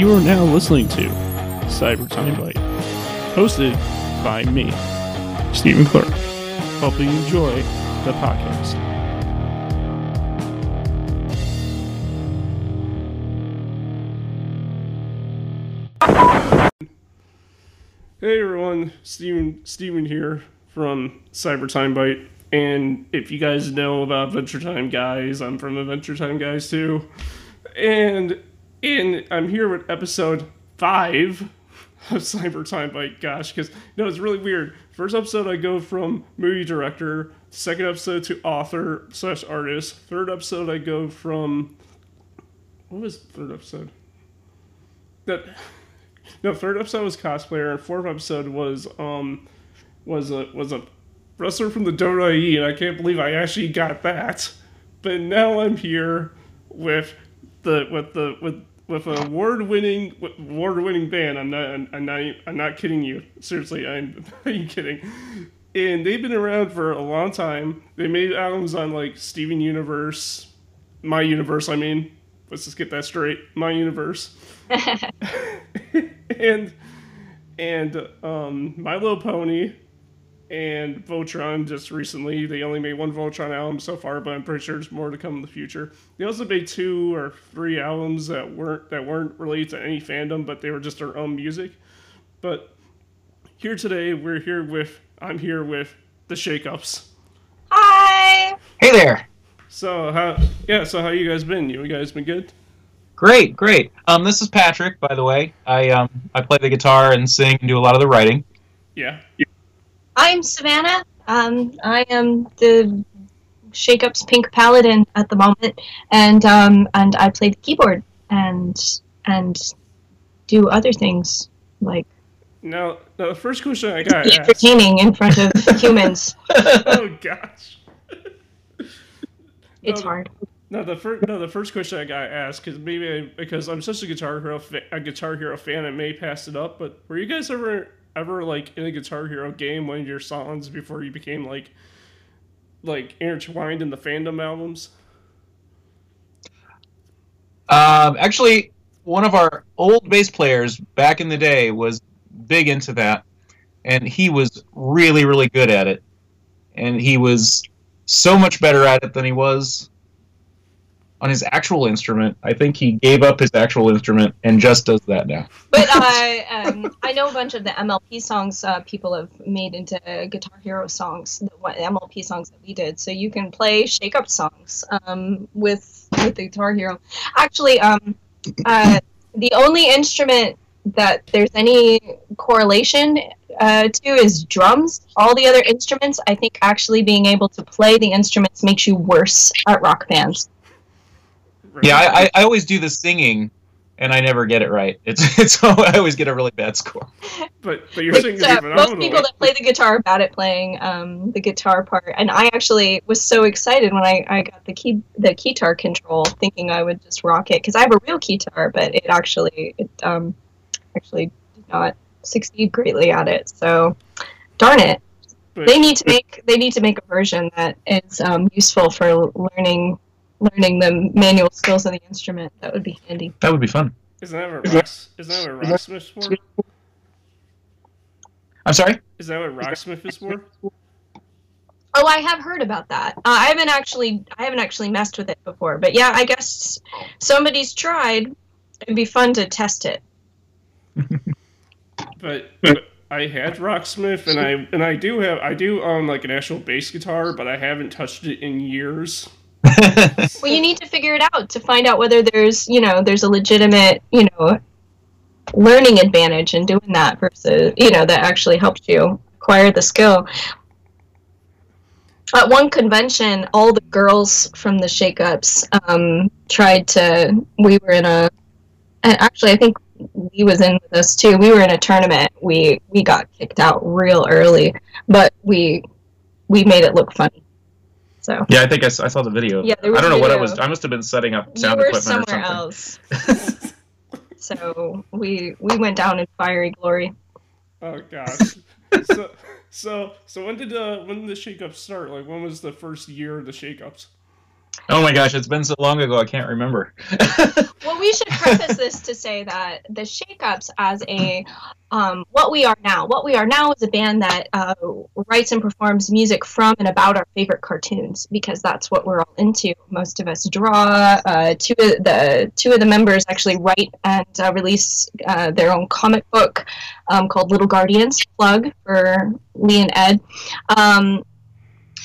You are now listening to Cyber Time Bite, hosted by me, Stephen Clark. Hope you enjoy the podcast. Hey everyone, Steven Steven here from Cyber Time Bite. And if you guys know about Adventure Time Guys, I'm from Adventure Time Guys too. And and I'm here with episode five of Cyber Time Bite. Gosh, because no, it's really weird. First episode I go from movie director, second episode to author slash artist, third episode I go from what was third episode? That no, third episode was cosplayer, and fourth episode was um was a was a wrestler from the WWE, and I can't believe I actually got that. But now I'm here with the with the with with an award winning award winning band. I'm not I'm not I'm not kidding you. Seriously, I'm not even kidding. And they've been around for a long time. They made albums on like Steven Universe, My Universe. I mean, let's just get that straight. My Universe. and and um, My Little Pony and Voltron just recently. They only made one Voltron album so far, but I'm pretty sure there's more to come in the future. They also made two or three albums that weren't that weren't related to any fandom, but they were just their own music. But here today, we're here with I'm here with the Shakeups. Hi. Hey there. So how yeah, so how you guys been? You guys been good? Great, great. Um, this is Patrick, by the way. I um, I play the guitar and sing and do a lot of the writing. Yeah. I'm Savannah. Um, I am the Shakeups Pink Paladin at the moment, and um, and I play the keyboard and and do other things like Now, the first question I got entertaining in front of humans. oh gosh. It's No, hard. No, the first no, the first question I got asked because maybe I, because I'm such a Guitar Hero fa- a Guitar Hero fan, I may pass it up. But were you guys ever ever like in a Guitar Hero game one of your songs before you became like like intertwined in the fandom albums? Um, actually, one of our old bass players back in the day was big into that, and he was really, really good at it. And he was so much better at it than he was on his actual instrument. I think he gave up his actual instrument and just does that now. But I um, I know a bunch of the MLP songs uh, people have made into Guitar Hero songs, the MLP songs that we did. So you can play shake up songs um, with with the Guitar Hero. Actually, um, uh, the only instrument that there's any correlation uh, to is drums. All the other instruments, I think, actually being able to play the instruments makes you worse at rock bands. Right? Yeah, I, I, I always do the singing, and I never get it right. It's it's I always get a really bad score. but but you're saying So, it's most people that play the guitar are bad at playing um, the guitar part, and I actually was so excited when I, I got the key the keytar control, thinking I would just rock it because I have a real keytar, but it actually it um, actually did not succeed greatly at it. So, darn it, But- they need to make they need to make a version that is um, useful for learning learning the manual skills of the instrument. That would be handy. That would be fun. Isn't that what rock, isn't that what Rocksmith's for? I'm sorry. Is that what Rocksmith is for? Oh, I have heard about that. Uh, I haven't actually, I haven't actually messed with it before, but yeah, I guess somebody's tried. It'd be fun to test it. But, but I had Rocksmith, and I and I do have I do own like an actual bass guitar, but I haven't touched it in years. Well, you need to figure it out to find out whether there's, you know, there's a legitimate, you know, learning advantage in doing that versus, you know, that actually helps you acquire the skill. At one convention, all the girls from the Shakeups um, tried to. We were in a, actually, I think Lee was in with us too. We were in a tournament. We we got kicked out real early, but we we made it look funny. So Yeah, I think I saw the video. Yeah, there was I don't know what I was. I must have been setting up you sound were equipment or somewhere something. else. so we we went down in fiery glory. Oh gosh. so so so when did uh when did the shakeups start? Like when was the first year of the shakeups? Oh my gosh, it's been so long ago I can't remember. well, we should preface this to say that the Shakeups, as a um, what we are now, what we are now is a band that uh, writes and performs music from and about our favorite cartoons because that's what we're all into. Most of us draw. Uh, two of the two of the members actually write and uh, release uh, their own comic book um, called Little Guardians. Plug for Lee and Ed. Um,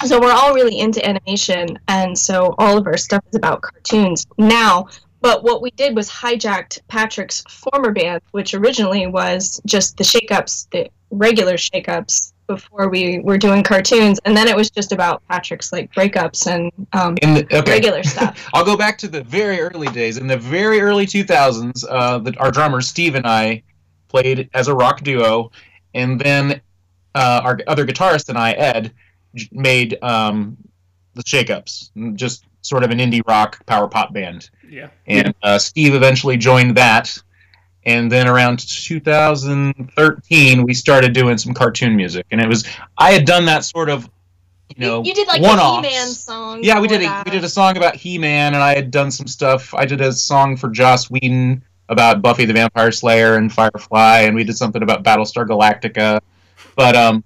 so we're all really into animation and so all of our stuff is about cartoons now. But what we did was hijacked patrick's former band which originally was just the shakeups the regular shakeups before we were doing cartoons. And then it was just about patrick's like breakups and um, the, okay. regular stuff. I'll go back to the very early days. In the very early 2000s uh, the, our drummer steve and i played as a rock duo. And then uh, our other guitarist and i ed made um, the Shakeups, just sort of an indie rock power pop band. Yeah. And uh, Steve eventually joined that, and then around 2013 we started doing some cartoon music, and it was I had done that sort of. You know, you, you did like one a He-Man song. Yeah, we did. A, we did a song about He-Man, and I had done some stuff. I did a song for Joss Whedon about Buffy the Vampire Slayer and Firefly, and we did something about Battlestar Galactica. But um,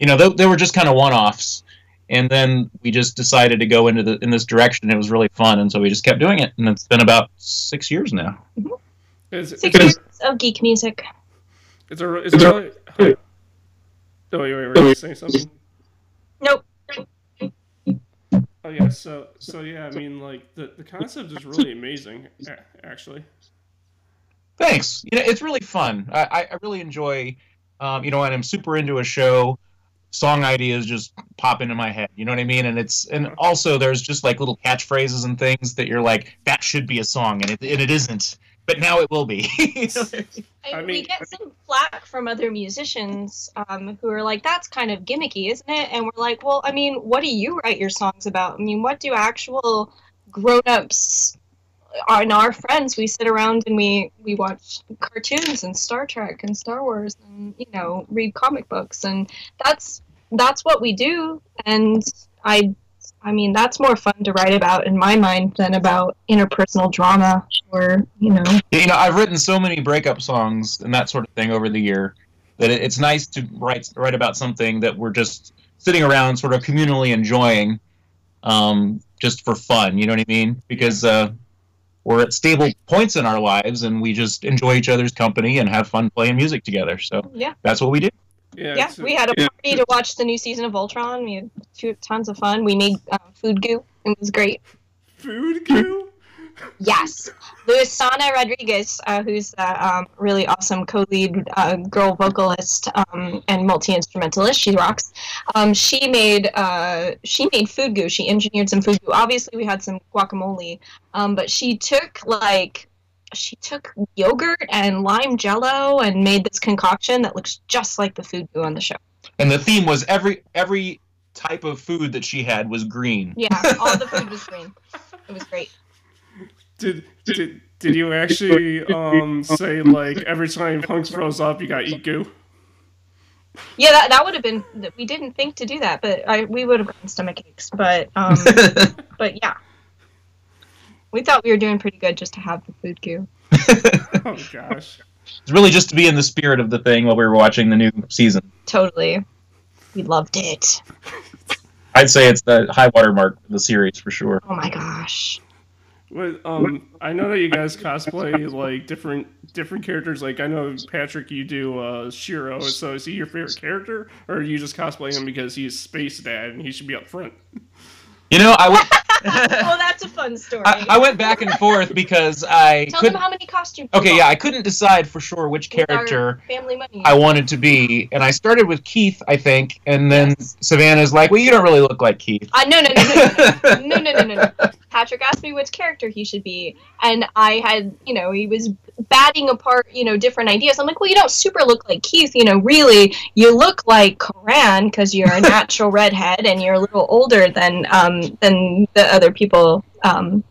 you know, they, they were just kind of one-offs. And then we just decided to go into the in this direction. It was really fun, and so we just kept doing it. And it's been about six years now. Mm-hmm. Is, six years of geek music. It's a is it really? Hi. Oh, wait, wait, were you saying something? Nope. Oh yeah, so so yeah, I mean like the the concept is really amazing, actually. Thanks. You know, it's really fun. I I really enjoy, um, you know, and I'm super into a show song ideas just pop into my head. You know what I mean? And it's and also there's just like little catchphrases and things that you're like that should be a song and it and it isn't. But now it will be. I mean, we get some flack from other musicians um, who are like, "That's kind of gimmicky, isn't it?" And we're like, "Well, I mean, what do you write your songs about? I mean, what do actual grown-ups and our friends we sit around and we we watch cartoons and Star Trek and Star Wars and you know read comic books and that's that's what we do and I I mean that's more fun to write about in my mind than about interpersonal drama or you know you know I've written so many breakup songs and that sort of thing over the year that it's nice to write write about something that we're just sitting around sort of communally enjoying um, just for fun you know what I mean because uh, we're at stable points in our lives and we just enjoy each other's company and have fun playing music together. So yeah, that's what we do. Yeah, yeah we had a party yeah. to watch the new season of Voltron. We had two, tons of fun. We made uh, food goo. It was great. Food goo? yes. Luisana Rodriguez, uh, who's the um, really awesome co-lead uh, girl vocalist um, and multi-instrumentalist, she rocks. Um, she made uh, she made food goo. She engineered some food goo. Obviously, we had some guacamole, um, but she took like she took yogurt and lime jello and made this concoction that looks just like the food goo on the show. And the theme was every every type of food that she had was green. Yeah, all the food was green. It was great. Did did did you actually um say like every time Hunks throws up, you got eat goo? Yeah, that, that would have been. We didn't think to do that, but I we would have gotten stomach aches. But um, but yeah, we thought we were doing pretty good just to have the food queue. oh gosh, it's really just to be in the spirit of the thing while we were watching the new season. Totally, we loved it. I'd say it's the high water mark of the series for sure. Oh my gosh. Well, um, I know that you guys cosplay like different different characters. Like I know Patrick, you do uh, Shiro. So is he your favorite character, or are you just cosplaying him because he's Space Dad and he should be up front? You know, I went. well, that's a fun story. I, I, went back and forth because I tell them how many costumes. Okay, yeah, I couldn't decide for sure which character family money. I wanted to be, and I started with Keith, I think, and then yes. Savannah's like, "Well, you don't really look like Keith." Uh, no, no, no, no, no, no, no, no, no. Patrick asked me which character he should be, and I had, you know, he was batting apart, you know, different ideas. I'm like, well, you don't super look like Keith, you know, really, you look like Coran because you're a natural redhead and you're a little older than um, than the other people. Um,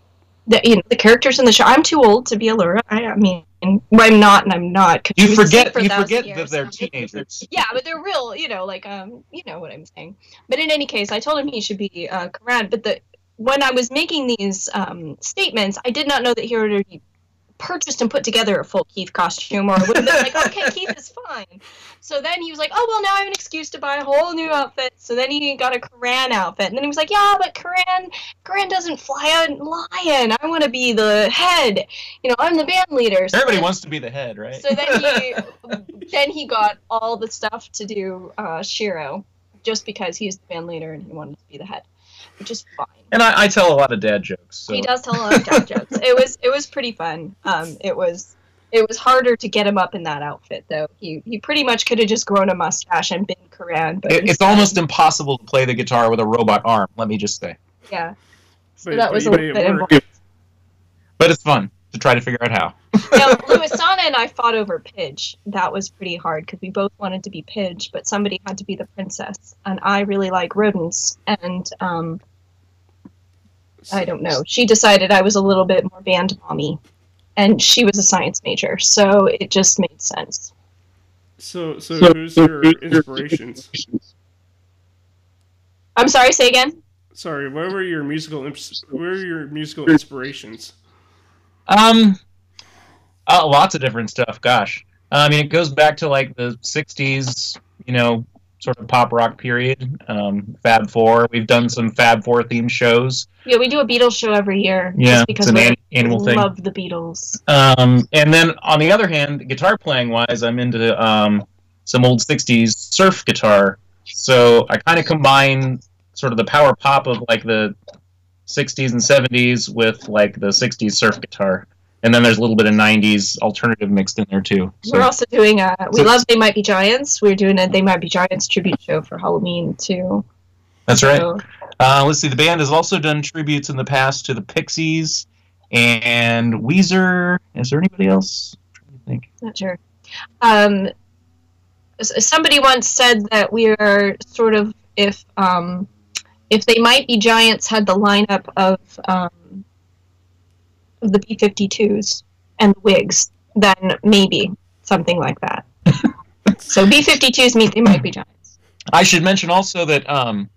the, you know, the characters in the show. I'm too old to be Allura. I, I mean, I'm not, and I'm not. You forget. You forget years. that they're teenagers. Yeah, but they're real. You know, like um, you know what I'm saying. But in any case, I told him he should be uh, Coran. But the when I was making these um, statements, I did not know that he already purchased and put together a full Keith costume, or would have been like, okay, Keith is fine. So then he was like, oh well, now I have an excuse to buy a whole new outfit. So then he got a Coran outfit, and then he was like, yeah, but Coran, Coran doesn't fly a lion. I want to be the head. You know, I'm the band leader. So Everybody then- wants to be the head, right? So then he, then he got all the stuff to do uh, Shiro, just because he's the band leader and he wanted to be the head, which is fine. and I, I tell a lot of dad jokes. So. He does tell a lot of dad jokes. It was it was pretty fun. Um, it was it was harder to get him up in that outfit though. He he pretty much could have just grown a mustache and been Coran, but It- it's instead- almost impossible to play the guitar with a robot arm. Let me just say, yeah. So But- that but was a little bit involved. but it's fun to try to figure out how. now, Luisana and I fought over Pidge. That was pretty hard because we both wanted to be Pidge, but somebody had to be the princess. And I really like rodents, and um, I don't know. She decided I was a little bit more band mommy, and she was a science major, so it just made sense. So, so who's your inspirations? I'm sorry, say again. Sorry, where were your musical ins- where were your musical inspirations? Um, uh, lots of different stuff. Gosh, I mean, it goes back to like the '60s, you know, sort of pop rock period. Um, Fab Four. We've done some Fab Four themed shows. Yeah, we do a Beatles show every year. Yeah, just because it's an we an- annual thing. love the Beatles. Um, and then on the other hand, guitar playing wise, I'm into um, some old '60s surf guitar. So I kind of combine sort of the power pop of like the '60s and '70s with like the '60s surf guitar, and then there's a little bit of '90s alternative mixed in there too. So, We're also doing a. We So- love They Might Be Giants. We're doing a They Might Be Giants tribute show for Halloween too. that's right. Uh, let's see. The band has also done tributes in the past to the Pixies and Weezer. Is there anybody else? To think. not sure. Um, somebody once said that we are sort of if um, if they might be giants had the lineup of um, of the B 52s and the Wigs, then maybe something like that. so B 52s meet they might be giants. I should mention also that um,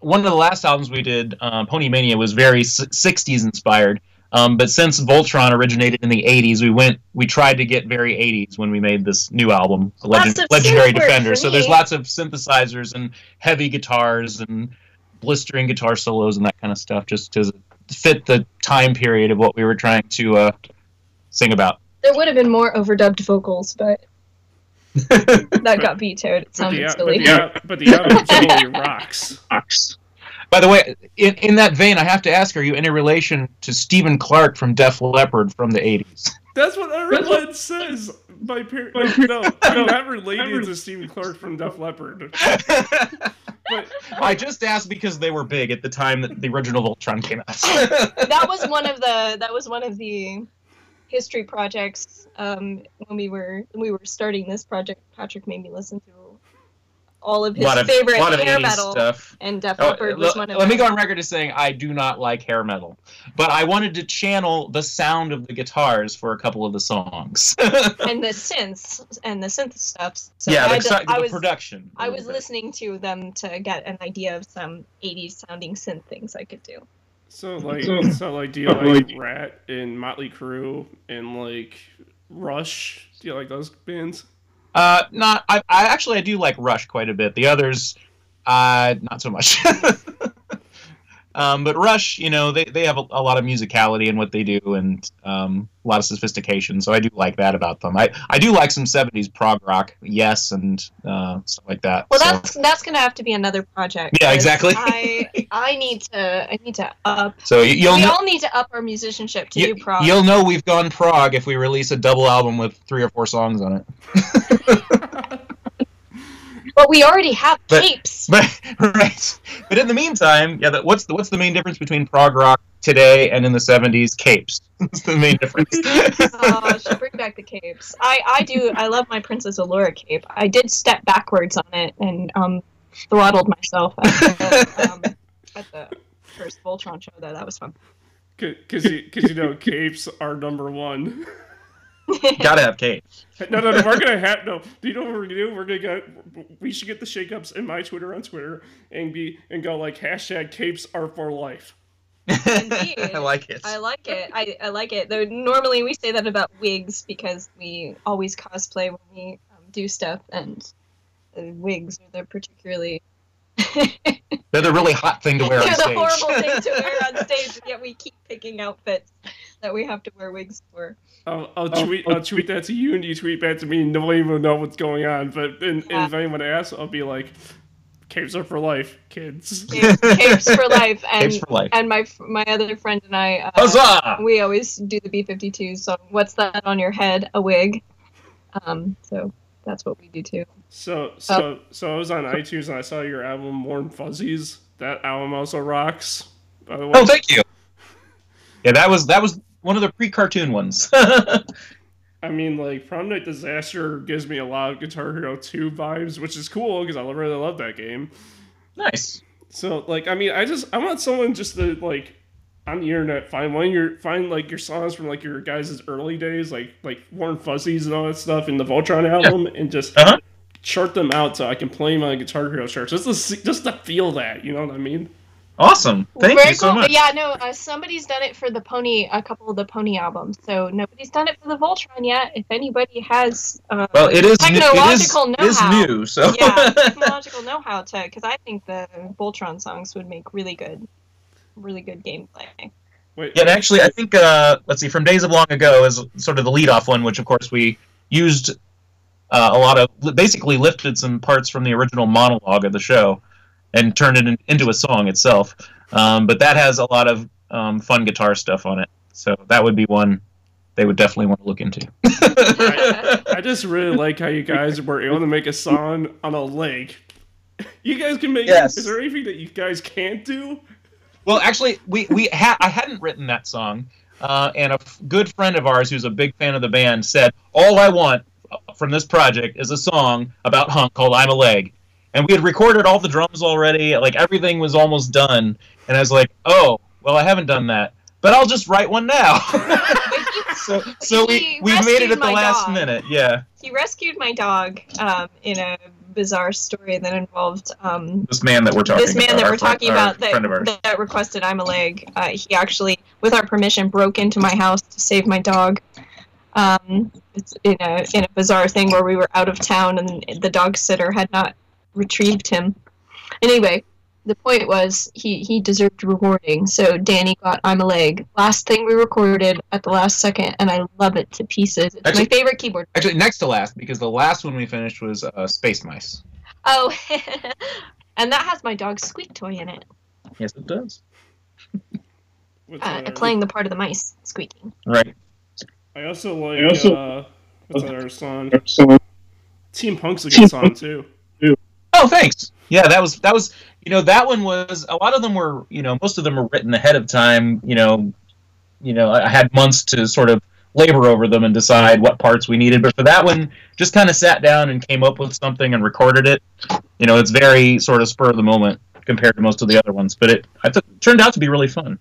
one of the last albums we did, um, Pony Mania, was very s- '60s inspired. Um, but since Voltron originated in the '80s, we went we tried to get very '80s when we made this new album, Legend, Legendary synth work Defender. So there's lots of synthesizers and heavy guitars and blistering guitar solos and that kind of stuff, just to fit the time period of what we were trying to uh, sing about. There would have been more overdubbed vocals, but that got vetoed. It But the, sounded al- but, the, al- but the album totally rocks. By the way, in, in that vein, I have to ask: Are you any relation to Stephen Clark from Def Leppard from the '80s? That's what everyone says. My parents, no, no, I'm not related to Stephen Clark from Def Leppard. But I just asked because they were big at the time that the original Voltron came out. that was one of the that was one of the history projects um, when we were when we were starting this project. Patrick made me listen to all of his of, favorite of hair metal, stuff. and Def Oh, uh, Leppard was one of let me go on record as saying I do not like hair metal, but I wanted to channel the sound of the guitars for a couple of the songs. and the synths and the synth stuff. So yeah, I, the, d- I the was production. I was bit. listening to them to get an idea of some '80s sounding synth things I could do. so like, so like, do you like Ratt and Motley Crue and like Rush? Do you like those bands? Uh, not. I, I actually I do like Rush quite a bit. The others, uh, not so much. um, but Rush, you know, they, they have a, a lot of musicality in what they do and um, a lot of sophistication. So I do like that about them. I, I do like some '70s prog rock, yes, and uh, stuff like that. Well, So- that's that's gonna have to be another project. Yeah, exactly. I I need to I need to up. so you- you'll we know. all need to up our musicianship to You, do prog. you'll know we've gone prog if we release a double album with three or four songs on it. But we already have But- capes. But right. But in the meantime, yeah. That, what's the what's the main difference between prog rock today and in the '70s? Capes. That's the main difference. oh, should bring back the capes. I I do. I love my Princess Allura cape. I did step backwards on it and um throttled myself at the, um, at the first Voltron show. Though that was fun. Because you, cause you know, capes are number one. Gotta have capes. No, no, no. We're gonna have no. Do you know what we're gonna do? We're gonna get. We should get the shakeups in my Twitter on Twitter and be and go like hashtag capes are for life. Indeed. I like it. I like it. I, I like it. Though normally we say that about wigs because we always cosplay when we um, do stuff, and uh, wigs are the particularly They're the really hot thing to wear on stage. they're the horrible thing to wear on stage, and yet we keep picking outfits that we have to wear wigs for. I'll, I'll tweet I'll tweet that to you and you tweet back to me and nobody will know what's going on. But and, and Yeah. if anyone asks, I'll be like, "Capes are for life, kids." Capes, capes for life, and Capes for life. and my my other friend and I. Uh, Huzzah! we always do the B52 song. What's that on your head? A wig. Um, so that's what we do too. So so so I was on iTunes and I saw your album Warm Fuzzies. That album also rocks. By the way, Oh, thank you. Yeah, that was that was one of the pre-cartoon ones. I mean, like Prom Night Disaster gives me a lot of Guitar Hero 2 vibes, which is cool because I really love that game. nice. So like I mean I just I want someone just to like on the internet find one of your find like your songs from like your guys' early days like like Warm Fuzzies and all that stuff in the Voltron album and just Uh-huh. chart them out so I can play my Guitar Hero shirts just to see, just to feel that you know what I mean. Awesome. Thank Very you so cool. much. Yeah, no, uh, somebody's done it for the Pony, a couple of the Pony albums. So nobody's done it for the Voltron yet. If anybody has, uh, Well, it is new, it is, technological it is know-how. It is new, so yeah, technological know-how to, because I think the Voltron songs would make really good, really good gameplay. Wait, Yeah, and actually, I think uh, let's see, from Days of Long Ago is sort of the lead-off one, which of course we used uh, a lot of, basically lifted some parts from the original monologue of the show and turned it in, into a song itself. Um, but that has a lot of um, fun guitar stuff on it, so that would be one they would definitely want to look into. I just really like how you guys were able to make a song on a lake. You guys can make. Yes. Is there anything that you guys can't do? Well, actually, we we ha- I hadn't written that song, uh, and a f- good friend of ours who's a big fan of the band said, "All I want from this project is a song about Hunk called I'm a Leg." And we had recorded all the drums already, like everything was almost done, and I was like, "Oh, well, I haven't done that, but I'll just write one now." so so we He we made it at the last dog. minute, yeah. he rescued my dog um, in a bizarre story that involved um, This man that we're talking this man about, that we're talking about that, friend of ours. that requested I'm a leg. Uh, he actually, with our permission, broke into my house to save my dog. Um, it's in a in a bizarre thing where we were out of town and the dog sitter had not retrieved him. Anyway, the point was he he deserved rewarding. So Danny got I'm a leg. Last thing we recorded at the last second, and I love it to pieces. It's Actually- my favorite keyboard. Actually, next to last because the last one we finished was uh, Space Mice. Oh, and that has my dog's squeak toy in it, Yes, it does. Uh, playing the part of the mice squeaking. Right. I also like. I also- uh, what's our song? Team Punk's a good song too. Oh, thanks. Yeah, that was that was you know that one was a lot of them were you know most of them were written ahead of time. You know, you know I had months to sort of labor over them and decide what parts we needed. But for that one, just kind of sat down and came up with something and recorded it. You know, it's very sort of spur of the moment compared to most of the other ones. But it I th- turned out to be really fun.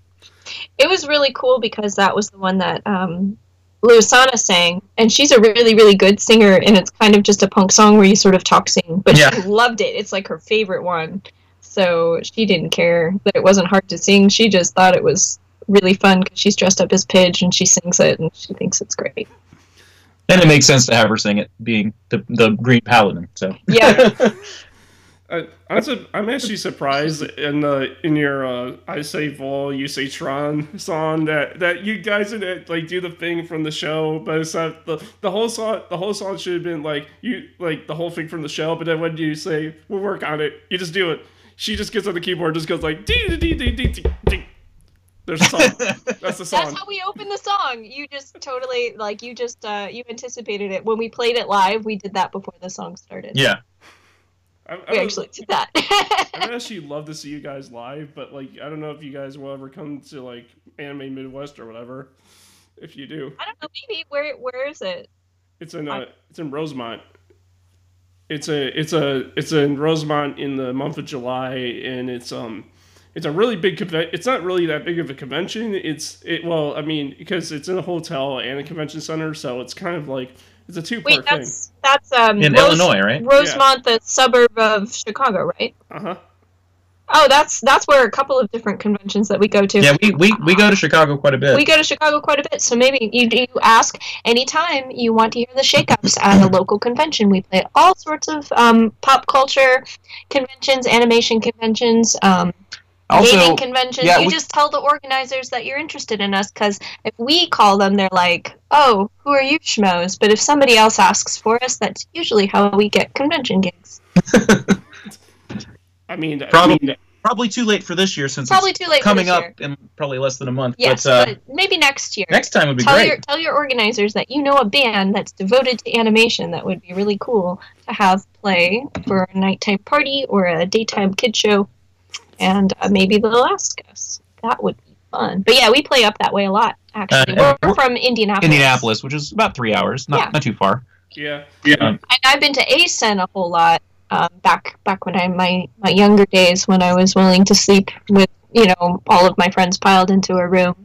It was really cool because that was the one that um, Luisana sang, and she's a really, really good singer, and it's kind of just a punk song where you sort of talk sing, but Yeah. she loved it. It's like her favorite one, so she didn't care that it wasn't hard to sing. She just thought it was really fun because she's dressed up as Pidge and she sings it, and she thinks it's great. And it makes sense to have her sing it, being the the Green Paladin. So Yeah, I, I'm, su- I'm actually surprised in the in your uh, I say Vol, you say Tron song that that you guys didn't like do the thing from the show, but it's not the the whole song. The whole song should have been like you like the whole thing from the show, but then when you say we'll work on it, you just do it. She just gets on the keyboard, just goes like dee dee dee dee dee dee. There's a song. That's the song. that's how we opened the song. You just totally like you just uh, you anticipated it when we played it live. We did that before the song started. yeah, I, I we would- actually did that. I would actually love to see you guys live, but like I don't know if you guys will ever come to like Anime Midwest or whatever. If you do, I don't know. Maybe where where is it? it's in uh, it's in Rosemont. It's a it's a it's in Rosemont in the month of July, and it's um it's a really big convention. It's not really that big of a convention. It's it well, I mean, because it's in a hotel and a convention center, so it's kind of like it's a two part Wait, thing. that's that's um in Rose- Illinois, right? Rosemont, the suburb of Chicago, right? Uh huh. Oh, that's that's where a couple of different conventions that we go to. Yeah, we, we, we go to Chicago quite a bit. We go to Chicago quite a bit, so maybe you, you ask anytime you want to hear the shakeups at a local convention. We play all sorts of um, pop culture conventions, animation conventions, um, also, gaming conventions. yeah, you we- just tell the organizers that you're interested in us, because if we call them, they're like, "Oh, who are you, schmoes?" But if somebody else asks for us, that's usually how we get convention gigs. I mean, I Probably- mean, probably too late for this year since Probably it's too late coming up year. in probably less than a month. Yes, but, uh, but maybe next year. next time would be tell great. your tell your organizers that you know a band that's devoted to animation that would be really cool to have play for a nighttime party or a daytime kid show, and uh, maybe they'll ask us. That would be fun. But yeah, we play up that way a lot. Actually, Uh, we're we're- from Indianapolis. Indianapolis, which is about three hours, not Yeah. not too far. yeah, And I've been to ACEN a whole lot. Um, back back when I my my younger days when I was willing to sleep with you know all of my friends piled into a room.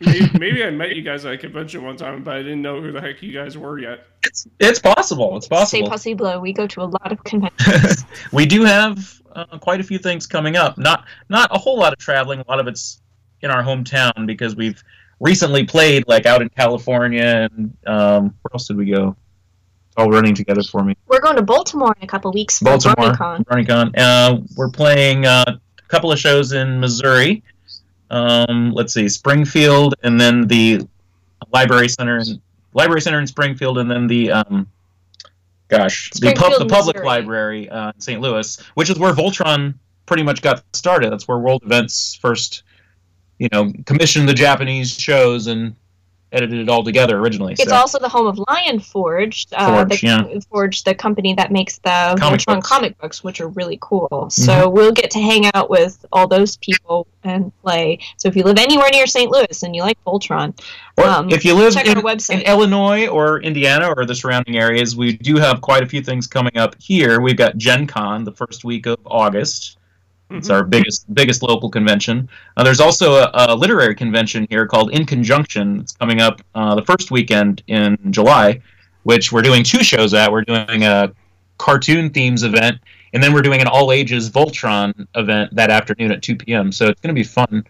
maybe, maybe I met you guys at a convention one time, but I didn't know who the heck you guys were yet. It's it's possible. It's Say possible. pussy blow. We go to a lot of conventions. we do have uh, quite a few things coming up. Not not a whole lot of traveling. A lot of it's in our hometown because we've recently played like out in California and um, where else did we go? It's all running together for me. We're going to Baltimore in a couple weeks Baltimore. BronyCon. Uh, we're playing uh, a couple of shows in Missouri. Um, let's see, Springfield, and then the Library Center, in, Library Center in Springfield, and then the um, gosh, the, pub, the public Missouri. library uh, in St. Louis, which is where Voltron pretty much got started. That's where World Events first, you know, commissioned the Japanese shows and edited it all together originally. It's so. also the home of Lion Forged, uh, Forge, the, yeah. Forged, the company that makes the Comic Voltron books. Mm-hmm. comic books, which are really cool. So we'll get to hang out with all those people and play. So if you live anywhere near St. Louis and you like Voltron, Or um, if you live check in, our website. in Illinois or Indiana or the surrounding areas, we do have quite a few things coming up here. We've got Gen Con the first week of August. It's our biggest biggest local convention. Uh, there's also a, a literary convention here called In Conjunction. It's coming up uh, the first weekend in July, which we're doing two shows at. We're doing a cartoon themes event, and then we're doing an all ages Voltron event that afternoon at 2 p.m. So it's going to be fun.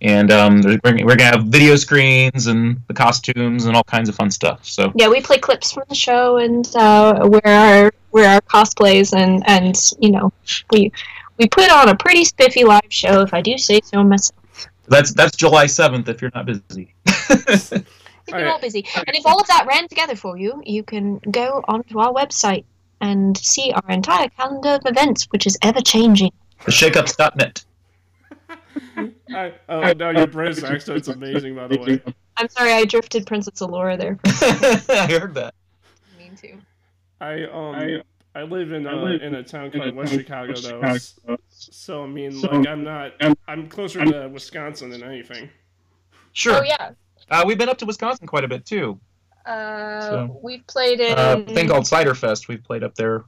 And um, there's, we're, we're going to have video screens and the costumes and all kinds of fun stuff. So yeah, we play clips from the show and uh, wear our wear our cosplays and and you know we we put on a pretty spiffy live show if I do say so myself. that's that's July 7th if you're not busy. If you're Alright. not busy, and if all of that ran together for you, you can go onto our website and see our entire calendar of events, which is ever changing. the shakeups.net. I, oh, now your British accent's amazing, by the way. I'm sorry, I drifted Princess Allura there. I heard that. mean to. I um I, live in a in a town called West Chicago though, s- so I mean like I'm not I'm closer to Wisconsin than anything. Sure. Oh yeah. Uh, we've been up to Wisconsin quite a bit too. Uh, So- we've played in. Uh, a thing called Cider Fest. We've played up there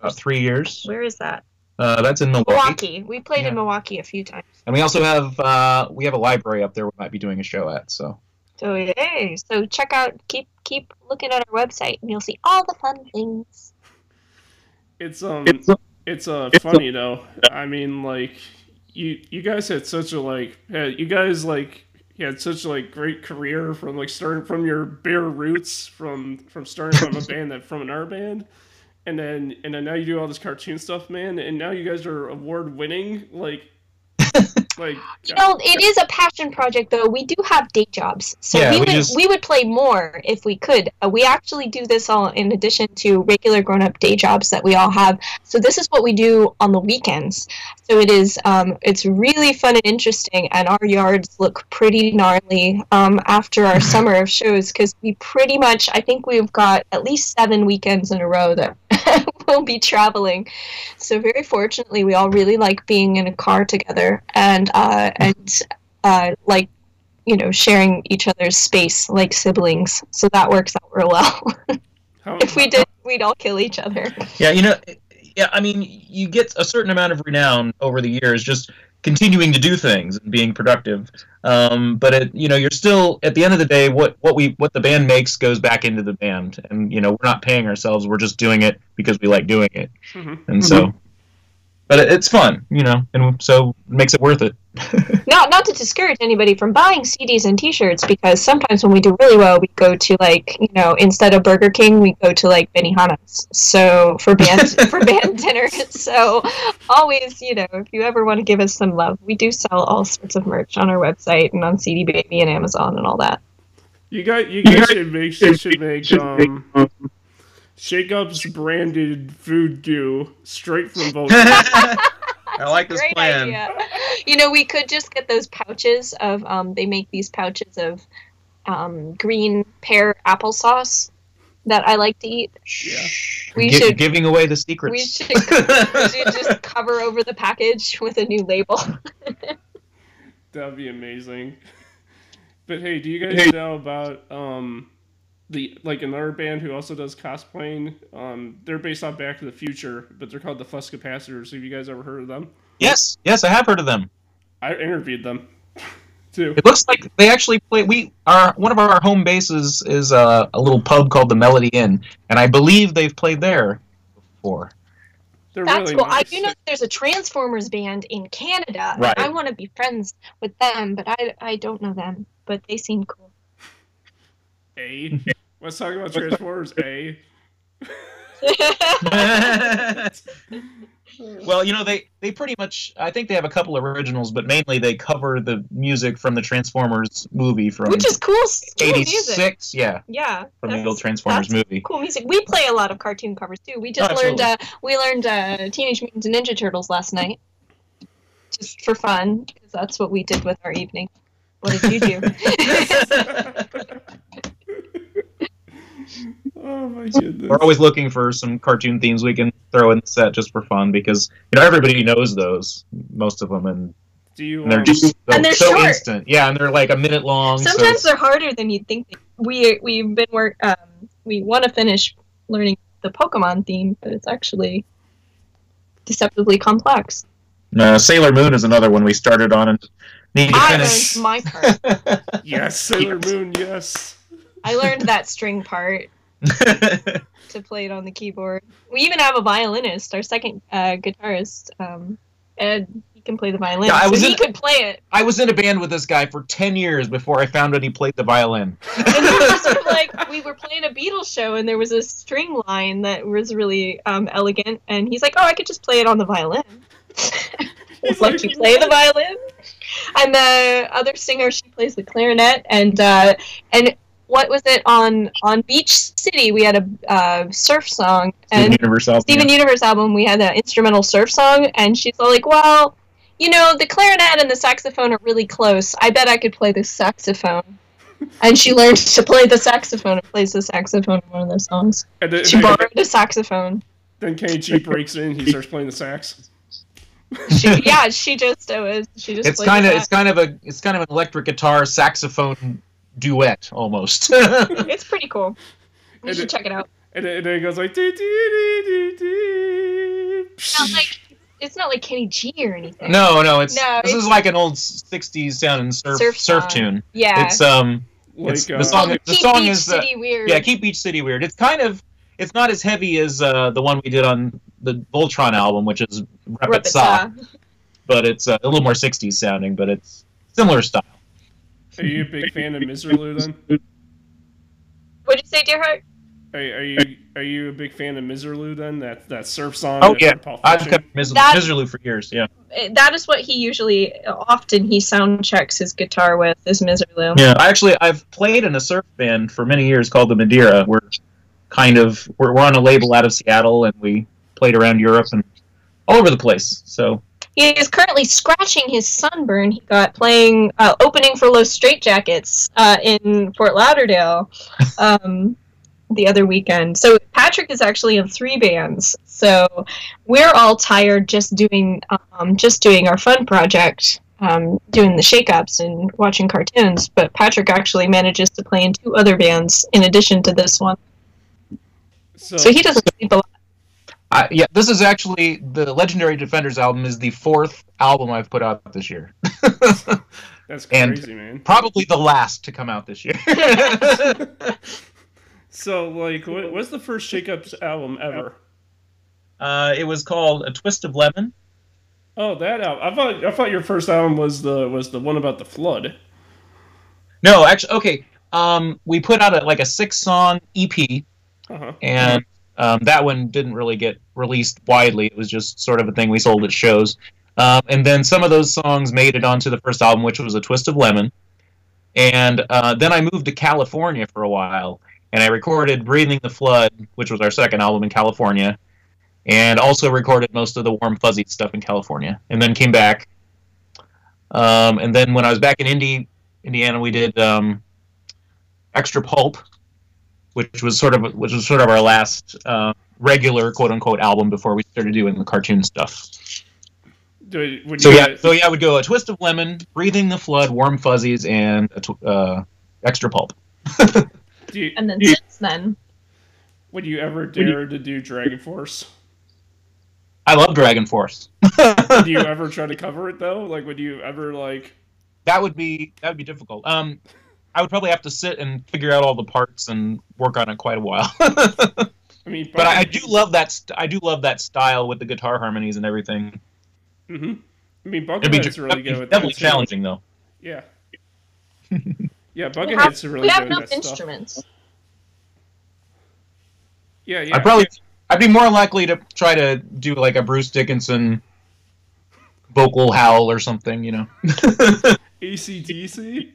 about three years. Where is that? Uh, that's in Milwaukee. Milwaukee. We played Yeah. in Milwaukee a few times. And we also have uh, we have a library up there. We might be doing a show at. So So yay! So check out, keep keep looking at our website, and you'll see all the fun things. It's um it's uh funny though. I mean like you you guys had such a like you guys like you had such a like great career from like starting from your bare roots from from starting from a band that from an art band and then and then now you do all this cartoon stuff man and now you guys are award winning like like You know, it is a passion project, though. We do have day jobs, so Yeah, we, we would just- we would play more if we could. Uh, we actually do this all in addition to regular grown up day jobs that we all have. So this is what we do on the weekends. So it is um, it's really fun and interesting, and our yards look pretty gnarly um, after our summer of shows because we pretty much I think we've got at least seven weekends in a row that we'll be traveling. So very fortunately, we all really like being in a car together and uh, and uh, like you know sharing each other's space like siblings. So that works out real well. if we did, we'd all kill each other. yeah, you know, yeah. I mean, you get a certain amount of renown over the years just continuing to do things and being productive. Um, but it, you know, you're still at the end of the day, what what we what the band makes goes back into the band, and you know, we're not paying ourselves. We're just doing it because we like doing it, Mhm. and so but it's fun, you know, and so it makes it worth it. Not not to discourage anybody from buying CDs and T-shirts because sometimes when we do really well, we go to like you know instead of Burger King, we go to like Benihana's. So for band for band dinner. So always you know if you ever want to give us some love, we do sell all sorts of merch on our website and on CD Baby and Amazon and all that. You got you guys should make should make um Shake Up's branded food goo straight from Voltron. I like this plan. idea. You know, we could just get those pouches of. Um, they make these pouches of um, green pear applesauce that I like to eat. yeah. We Gi- should- giving away the secrets. We should, we should just cover over the package with a new label. That'd be amazing. But hey, do you guys know about um the like another band who also does cosplaying? Um, they're based on Back to the Future, but they're called the Fuss Capacitors. Have you guys ever heard of them? yes, yes, I have heard of them. I interviewed them too. It looks like they actually play. We our one of our home bases is uh, a little pub called the Melody Inn, and I believe they've played there before. They're That's really cool. I do know that there's a Transformers band in Canada. Right. I want to be friends with them, but I, I don't know them. But they seem cool. A. Let's talk about Transformers. A. well, you know they they pretty much. I think they have a couple of originals, but mainly they cover the music from the Transformers movie from Which is cool, s- cool music. '86. Yeah, Yeah. from the that's- old Transformers that's movie. cool music. We play a lot of cartoon covers too. We just Oh, learned uh, we learned uh, Teenage Mutant Ninja Turtles last night, just for fun because that's what we did with our evening. What did you do? oh my goodness. We're always looking for some cartoon themes we can throw in the set just for fun because you know everybody knows those, most of them, and, Do you? and they're um, just so, And they're so short. instant. Yeah, and they're like a minute long. Sometimes it's- they're harder than you'd think. We we've been work. Um, we want to finish learning the Pokemon theme, but it's actually deceptively complex. Uh, Sailor Moon is another one we started on and need to I finish. learned my part. yes, Sailor Moon. Yes. I learned that string part to play it on the keyboard. We even have a violinist, our second uh, guitarist, um, Ed. He can play the violin, Yeah, I so was he in- could play it. I was in a band with this guy for ten years before I found out he played the violin. And we were sort of like we were playing a Beatles show, and there was a string line that was really um, elegant, and he's like, "Oh, I could just play it on the violin." It's like you play the violin, and the other singer she plays the clarinet, and uh, and what was it on on Beach City? We had a uh, surf song, Steven and Universe album. Steven Universe album, we had an instrumental surf song, and she's all like, "Well, you know, the clarinet and the saxophone are really close. I bet I could play the saxophone." And she learned to play the saxophone and plays the saxophone in one of those songs. And then, She and then, borrowed a saxophone. then Kenny G breaks in. He starts playing the sax. She, yeah, she just it was she just. It's kind of it's kind of a it's kind of an electric guitar saxophone duet almost. It's pretty cool. You And should it- check it out. And then, and then it goes like. "Dee, dee, dee, dee, dee." It's not like it's not like Kenny G or anything. no, no, it's No, this it's- is like an old '60s sounding surf Surf surf, tune. Yeah. It's um Like It's- the uh, song- Called the song Beach is the- City weird. yeah, keep Beach City weird. It's kind of it's not as heavy as uh, the one we did on the Voltron album, which is Rep It but it's uh, a little more '60s sounding, but it's similar style. Are you a big fan of Misirlou then? What'd you say, Deerheart? Are, are you are you a big fan of Misirlou then? That that surf song. Oh yeah, Pulp I've Fiction? kept Mis- That- Misirlou for years. Yeah, That is what he usually, often he sound checks his guitar with, is Misirlou. yeah. I actually I've played in a surf band for many years called the Madeira. We're kind of we're, we're on a label out of Seattle, and we played around Europe and all over the place. So He is currently scratching his sunburn he got playing, uh, opening for Los Straitjackets uh, in Fort Lauderdale um, the other weekend. So Patrick is actually in three bands. So we're all tired just doing um, just doing our fun project, um, doing the shake-ups and watching cartoons. But Patrick actually manages to play in two other bands in addition to this one. So, So he doesn't sleep a lot. I, yeah, this is actually the Legendary Defenders album is the fourth album I've put out this year. that's and- crazy, man. Probably the last to come out this year. So like, what, what's the first Shake Ups album ever? uh, it was called A Twist of Lemon, Oh, that album. I thought I thought your first album was the was the one about the flood. No, actually, okay. Um, we put out a, like a six-song EP, Uh-huh. and um, that one didn't really get released widely. It was just sort of a thing we sold at shows. Um, and then some of those songs made it onto the first album, which was a twist of lemon. And uh, then I moved to California for a while, and I recorded "Breathing the Flood," which was our second album in California, and also recorded most of the Warm Fuzzy stuff in California. And then came back. Um, and then when I was back in Indy, Indiana, we did um, Extra Pulp, which was sort of which was sort of our last uh, regular quote unquote album before we started doing the cartoon stuff. Do, would So yeah, guys- so yeah, I would go a twist of lemon, breathing the flood, warm fuzzies, and a tw- uh, extra pulp. do you, And then Yeah. since then, would you ever dare to do Dragon Force? I love Dragon Force. Do you ever try to cover it though? Like, would you ever like? that would be that would be difficult. Um, I would probably have to sit and figure out all the parts and work on it quite a while. but I mean, I, I do love that. St- I do love that style with the guitar harmonies and everything. hmm I mean, It'd Buckethead's really that'd good with definitely that too. challenging though. Yeah. yeah, we have, Buckethead's really good. we have good with enough that stuff. instruments. Yeah, yeah. I'd probably I'd be more likely to try to do like a Bruce Dickinson vocal howl or something, you know. ACDC.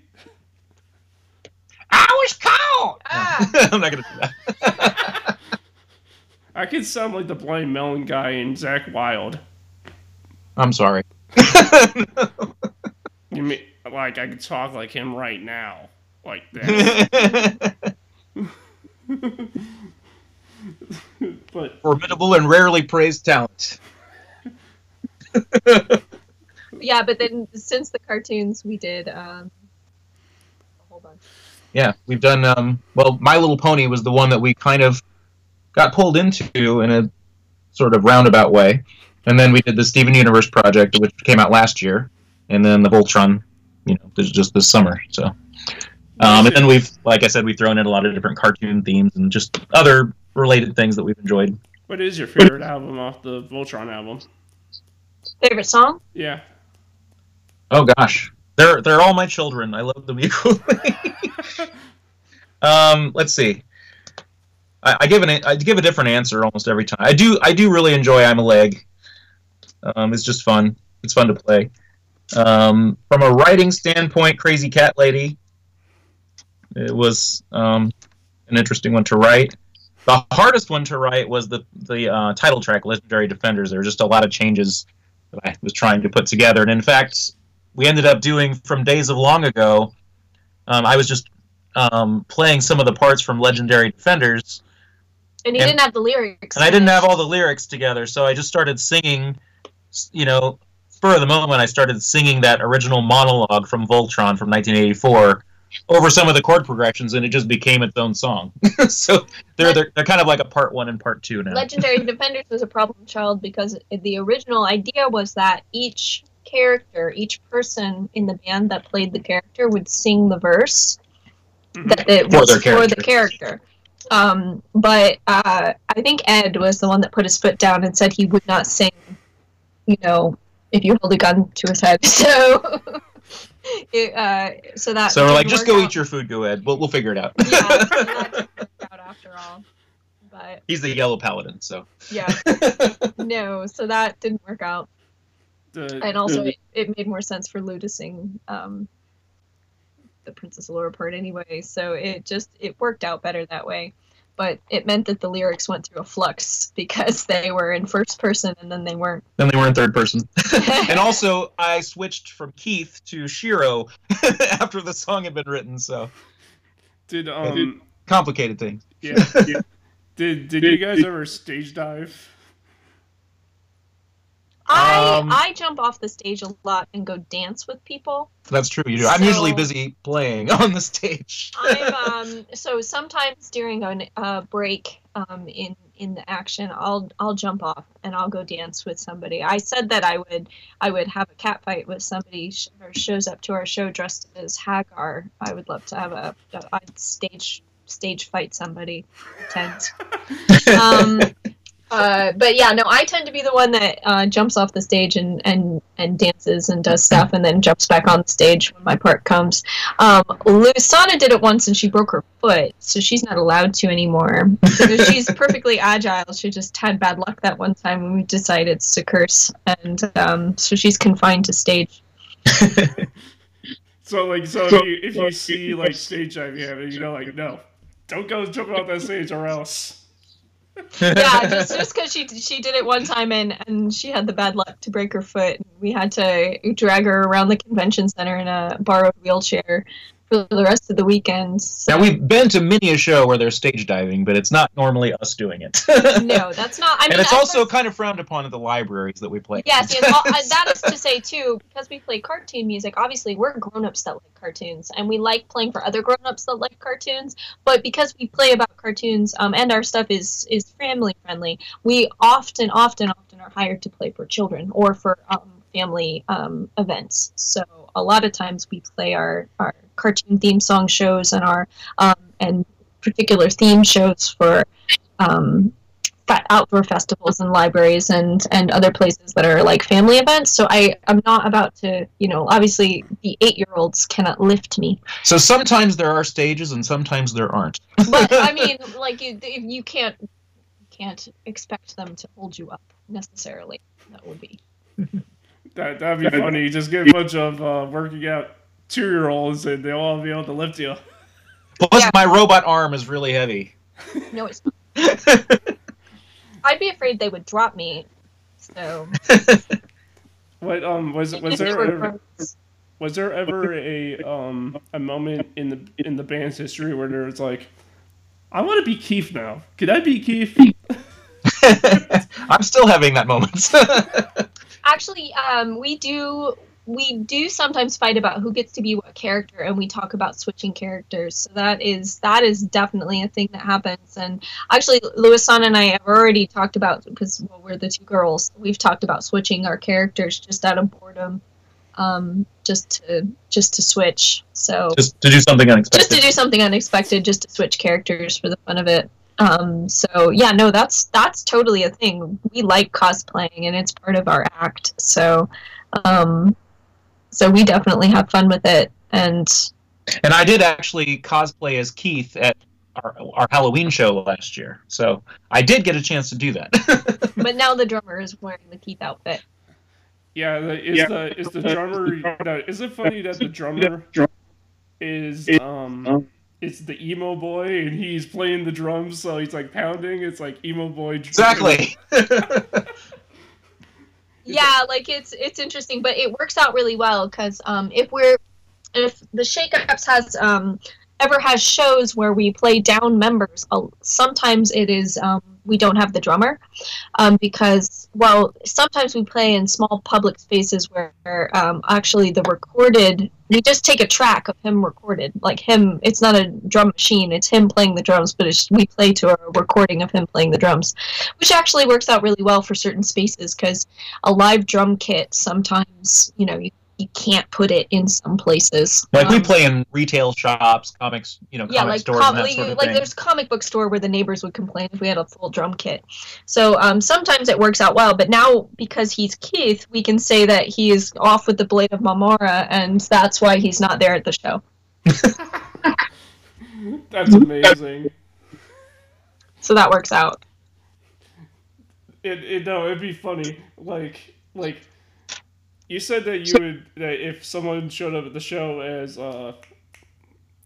I was caught. Ah. I'm not gonna do that. I could sound like the blind melon guy in Zach Wild. I'm sorry. You mean like I could talk like him right now, like that. but Formidable and rarely praised talent. Yeah, but then since the cartoons, we did um, a whole bunch. Yeah, we've done. Um, well, My Little Pony was the one that we kind of got pulled into in a sort of roundabout way, and then we did the Steven Universe project, which came out last year, and then the Voltron, you know, just this summer. So, um, and then we've, like I said, we've thrown in a lot of different cartoon themes and just other related things that we've enjoyed. what is your favorite album off the Voltron album? Favorite song? Yeah. Oh gosh, they're they're all my children. I love them equally. um, let's see. I, I give an I give a different answer almost every time. I do I do really enjoy I'm a leg. Um, it's just fun. It's fun to play. Um, from a writing standpoint, Crazy Cat Lady. It was um, an interesting one to write. The hardest one to write was the the uh, title track, "Legendary Defenders." There were just a lot of changes that I was trying to put together, and in fact, we ended up doing from days of long ago. Um, I was just um, playing some of the parts from Legendary Defenders, And you And- didn't have the lyrics. and I didn't have all the lyrics together, so I just started singing. You know, spur of the moment, I started singing that original monologue from Voltron from 1984 over some of the chord progressions, and it just became its own song. so they're, they're they're kind of like a part one and part two now. Legendary Defenders was a problem child because the original idea was that each character, each person in the band that played the character would sing the verse Mhm. that it For was their for the character. character. Um, but uh, I think Ed was the one that put his foot down and said he would not sing, you know, if you hold a gun to his head. So, it, uh, so that so we're like, just go out. eat your food, go Ed. We'll we'll figure it out. Yeah, so that didn't work out after all. But He's the yellow paladin, so. yeah, no, so that didn't work out. The, and also it, it made more sense for Lou to sing um, the Princess Allura part anyway. So it just it worked out better that way. But it meant that the lyrics went through a flux because they were in first person and then they weren't. Then they were in third person. and also, I switched from Keith to Shiro after the song had been written, so did um complicated things. yeah did did you guys ever stage dive? I Um, I jump off the stage a lot and go dance with people. That's true. You do. I'm usually busy playing on the stage. I'm um so sometimes during a uh, break um in in the action I'll I'll jump off and I'll go dance with somebody. I said that I would I would have a cat fight with somebody sh- or shows up to our show dressed as Haggar. I would love to have a, a I'd stage stage fight somebody. Pretend. um Uh, but yeah, no, I tend to be the one that uh, jumps off the stage and, and, and dances and does stuff and then jumps back on the stage when my part comes. Um, Luisana did it once and she broke her foot, so she's not allowed to anymore. Because she's perfectly agile. She just had bad luck that one time when we decided to curse, and um, so she's confined to stage. So like, so if you, if you see like stage diving happening, you know, like, no, don't go jumping off that stage or else. Yeah, just just because she she did it one time and and she had the bad luck to break her foot. We had to drag her around the convention center in a borrowed wheelchair for the rest of the weekend. So, Now we've been to many a show where they're stage diving, but it's not normally us doing it. no, that's not. I mean, and it's also first- kind of frowned upon at the libraries that we play. Yes, and all, uh, that is to say too, because we play cartoon music. Obviously, we're grown-ups that like cartoons, and we like playing for other grown-ups that like cartoons. But because we play about cartoons, um, and our stuff is is family friendly, we often, often, often are hired to play for children or for um, family um, events. So a lot of times we play our our cartoon theme song shows and our um, and particular theme shows for. Um, outdoor festivals and libraries and and other places that are like family events so i i'm not about to you know obviously the eight year olds cannot lift me So sometimes there are stages and sometimes there aren't. but i mean like you if you can't can't expect them to hold you up necessarily that would be That that'd be funny. Just get a bunch of uh, working out two year olds and they'll all be able to lift you. Plus, Yeah. my robot arm is really heavy. no it's i'd be afraid they would drop me so What um was was there ever, was there ever a um a moment in the in the band's history where there was like, I want to be Keith now. Could I be Keith? I'm still having that moment. actually um we do we do sometimes fight about who gets to be what character and we talk about switching characters. So that is that is definitely a thing that happens. And actually Luisana and I have already talked about because well, we're the two girls we've talked about switching our characters just out of boredom um just to just to switch. So just to do something unexpected. just to do something unexpected just to switch characters for the fun of it um so yeah no that's that's totally a thing we like cosplaying and it's part of our act so um so we definitely have fun with it and And I did actually cosplay as Keith at our, our Halloween show last year. So I did get a chance to do that. but now the drummer is wearing the Keith outfit Yeah, the, is Yeah. the is the drummer? No, is it funny that the drummer is um it's the emo boy and he's playing the drums, so he's like pounding. It's like emo boy. exactly. yeah like it's it's interesting but it works out really well because um if we're if the shakeups has um ever has shows where we play down members sometimes it is um we don't have the drummer um because well sometimes we play in small public spaces where um actually the recorded we just take a track of him recorded. Like him it's not a drum machine it's him playing the drums but it's, we play to a recording of him playing the drums which actually works out really well for certain spaces because a live drum kit sometimes you know you, you can't put it in some places like we Um, play in retail shops, comics, you know, yeah comic like stores com- and that like, sort of like thing. there's a comic book store where the neighbors would complain if we had a full drum kit so um, sometimes it works out well but now because he's keith we can say that he is off with the blade of Marmora and that's why he's not there at the show That's amazing. so that works out It, it no, it'd be funny. Like like you said that you would that if someone showed up at the show as uh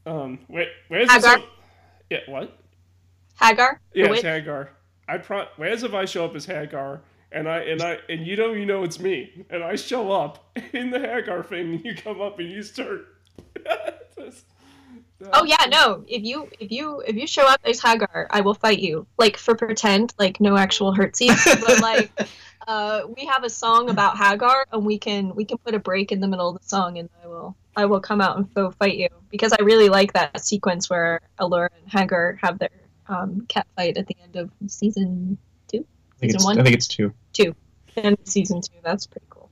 um wait where's this yeah what Haggar yeah it's? Haggar I pro whereas if I show up as Haggar and I and I and you don't even know it's me and I show up in the Haggar thing and you come up and you start That's- Oh yeah, no. If you if you if you show up as Haggar, I will fight you. Like for pretend, like no actual hurt scenes, but like uh, we have a song about Haggar, and we can we can put a break in the middle of the song, and I will I will come out and go fight you because I really like that sequence where Allura and Haggar have their um, cat fight at the end of season I think, season it's, one? I think it's two. Two, and season two. That's pretty cool.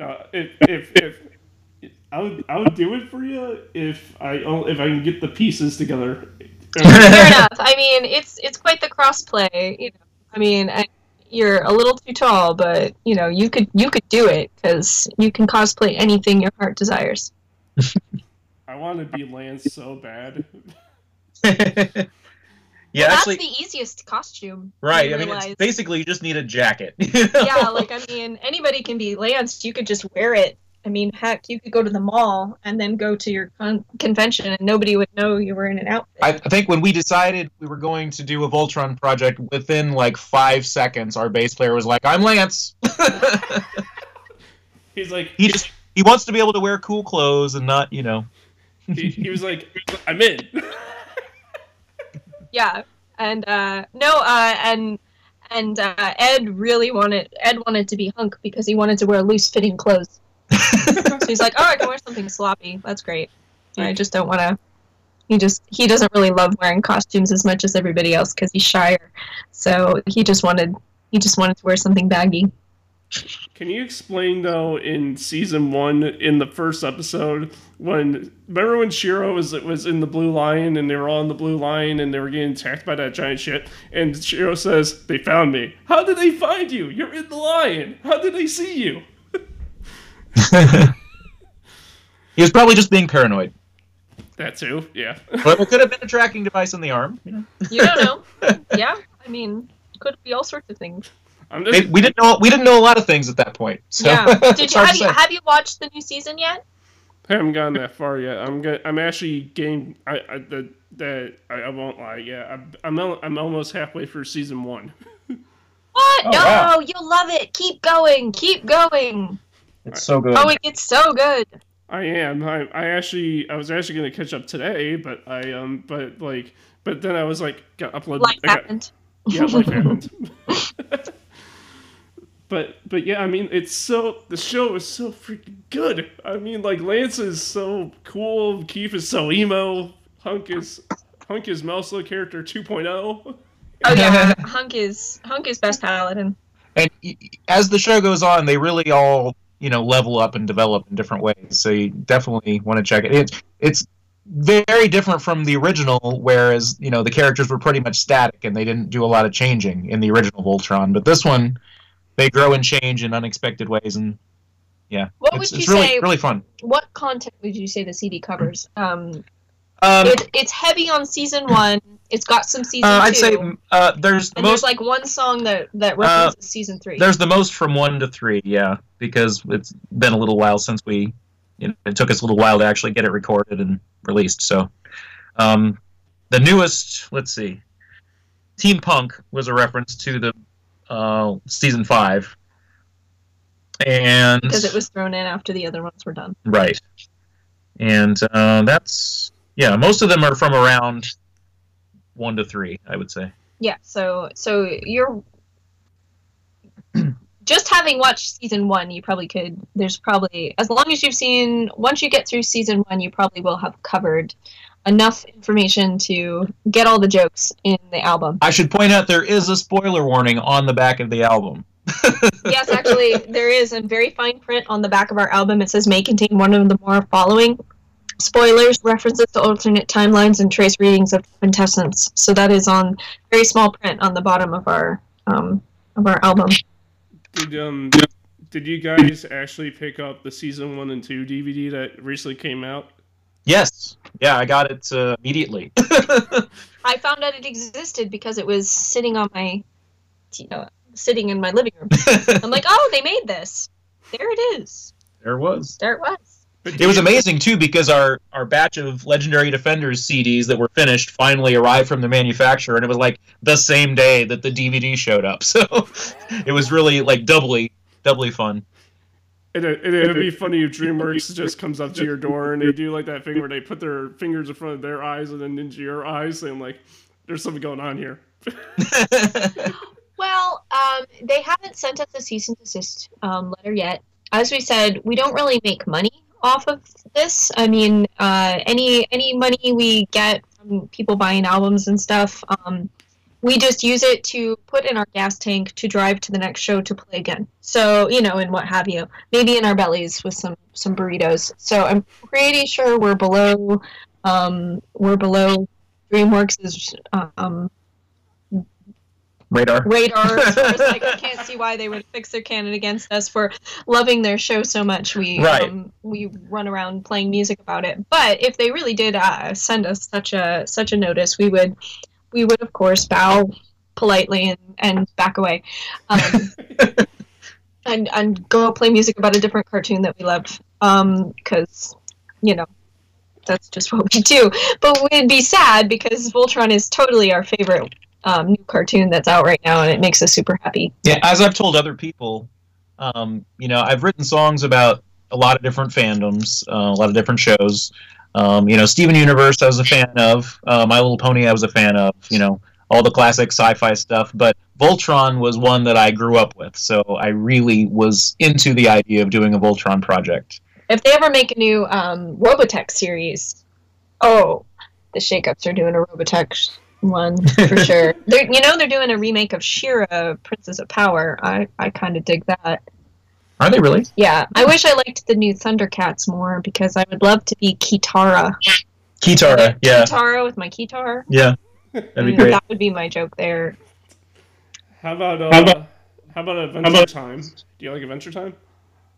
Uh, if if if I would I would do it for you if I if I can get the pieces together. Fair enough. I mean, it's it's quite the crossplay. You know, I mean, I, you're a little too tall, but you know you could you could do it because you can cosplay anything your heart desires. I want to be Lance so bad. yeah, Well, actually, that's the easiest costume. right. I mean, it's basically you just need a jacket. yeah, like I mean, anybody can be Lance. You could just wear it. I mean, heck, you could go to the mall and then go to your con- convention, and nobody would know you were in an outfit. I, I think when we decided we were going to do a Voltron project, within like five seconds, our bass player was like, "I'm Lance." He's like, he just he wants to be able to wear cool clothes and not, you know. he, he was like, I'm in. Yeah, and uh, no, uh, and and uh, Ed really wanted Ed wanted to be Hunk because he wanted to wear loose fitting clothes. So he's like, "Oh, I can wear something sloppy. That's great." I just don't want to. He just he doesn't really love wearing costumes as much as everybody else because he's shyer. So he just wanted he just wanted to wear something baggy. Can you explain though in season one in the first episode when remember when Shiro was was in the blue lion and they were all in the blue lion and they were getting attacked by that giant shit and Shiro says they found me. How did they find you? You're in the lion. How did they see you? he was probably just being paranoid. That too. Yeah. But it could have been a tracking device in the arm. You know? You don't know. yeah, I mean, could be all sorts of things. Just It- we didn't know we didn't know a lot of things at that point. So yeah. Did you have, you have you watched the new season yet? I haven't gotten that far yet. I'm get, I'm actually game. I, I the the I, I won't lie. Yeah, I'm I'm, al- I'm almost halfway through season one. What? Oh, no, wow. you'll love it. Keep going. Keep going. It's so good. Oh, it gets so good. I am. I, I actually I was actually gonna catch up today, but I um but like but then I was like got uploaded. Life got- happened. Yeah, life happened. but but yeah, I mean it's so the show is so freaking good. I mean like Lance is so cool, Keith is so emo, Hunk is Hunk is Melsa character 2.0. Oh yeah, Hunk is Hunk is best paladin. and y- y- as the show goes on, they really all you know level up and develop in different ways. So you definitely want to check it. It's it's very different from the original, whereas you know the characters were pretty much static and they didn't do a lot of changing in the original Voltron. But this one, they grow and change in unexpected ways, and yeah, What it's, would it's really say? really fun. What content would you say the CD covers? Um, Um, it, it's heavy on season one. It's got some season uh, 2 I'd say uh, there's the and there's most like one song that that references season three. There's the most from one to three, yeah, because it's been a little while since we, you know, it took us a little while to actually get it recorded and released. So, um, the newest, let's see, Team Punk was a reference to the uh, season five, and because it was thrown in after the other ones were done. right, and uh, that's yeah, most of them are from around one to three, I would say. Yeah, so so you're just having watched season one, you probably could. There's probably as long as you've seen once you get through season one, you probably will have covered enough information to get all the jokes in the album. I should point out there is a spoiler warning on the back of the album. yes, actually, there is a very fine print on the back of our album. It says may contain one of the more following spoilers, references to alternate timelines, and trace readings of quintessence. So that is on very small print on the bottom of our um, of our album. Did um did you guys actually pick up the season one and two DVD that recently came out? Yes, yeah, I got it uh, immediately. I found out it existed because it was sitting on my, you know, sitting in my living room. I'm like, oh, they made this. There it is. there it was. There it was. But It was amazing too because our our batch of Legendary Defenders CDs that were finished finally arrived from the manufacturer, and it was like the same day that the DVD showed up. So it was really like doubly doubly fun. It, it, it'd be funny if DreamWorks just comes up to your door and they do like that thing where they put their fingers in front of their eyes and then into your eyes, saying like, "There's something going on here." Well, um, they haven't sent us a cease and desist um, letter yet. As we said, we don't really make money off of this. I mean, uh, any any money we get from people buying albums and stuff, um, we just use it to put in our gas tank to drive to the next show to play again. So you know, and what have you. Maybe in our bellies with some some burritos. So I'm pretty sure we're below. Um, we're below DreamWorks' um, Radar. radar. Far as, like I can't see why they would fix their canon against us for loving their show so much. We Right. um, we run around playing music about it. But if they really did uh, send us such a such a notice, we would we would of course bow politely and, and back away. Um, and and go play music about a different cartoon that we loved. Um, because you know that's just what we do. But we'd be sad because Voltron is totally our favorite um, new cartoon that's out right now, and it makes us super happy. Yeah, as I've told other people, um, you know, I've written songs about a lot of different fandoms, uh, a lot of different shows. Um, you know, Steven Universe, I was a fan of. Uh, My Little Pony, I was a fan of. You know, all the classic sci-fi stuff. But Voltron was one that I grew up with, so I really was into the idea of doing a Voltron project. If they ever make a new um, Robotech series, oh, the Shakeups are doing a Robotech one for sure. They're, you know, they're doing a remake of She-Ra, Princess of Power. I, I kind of dig that. Are they really? Yeah, I wish I liked the new Thundercats more because I would love to be Cheetara. Cheetara, yeah, Cheetara with my guitar. yeah, that'd be Mm, great. That would be my joke there. How about uh, how about, Adventure Time? Do you like Adventure Time?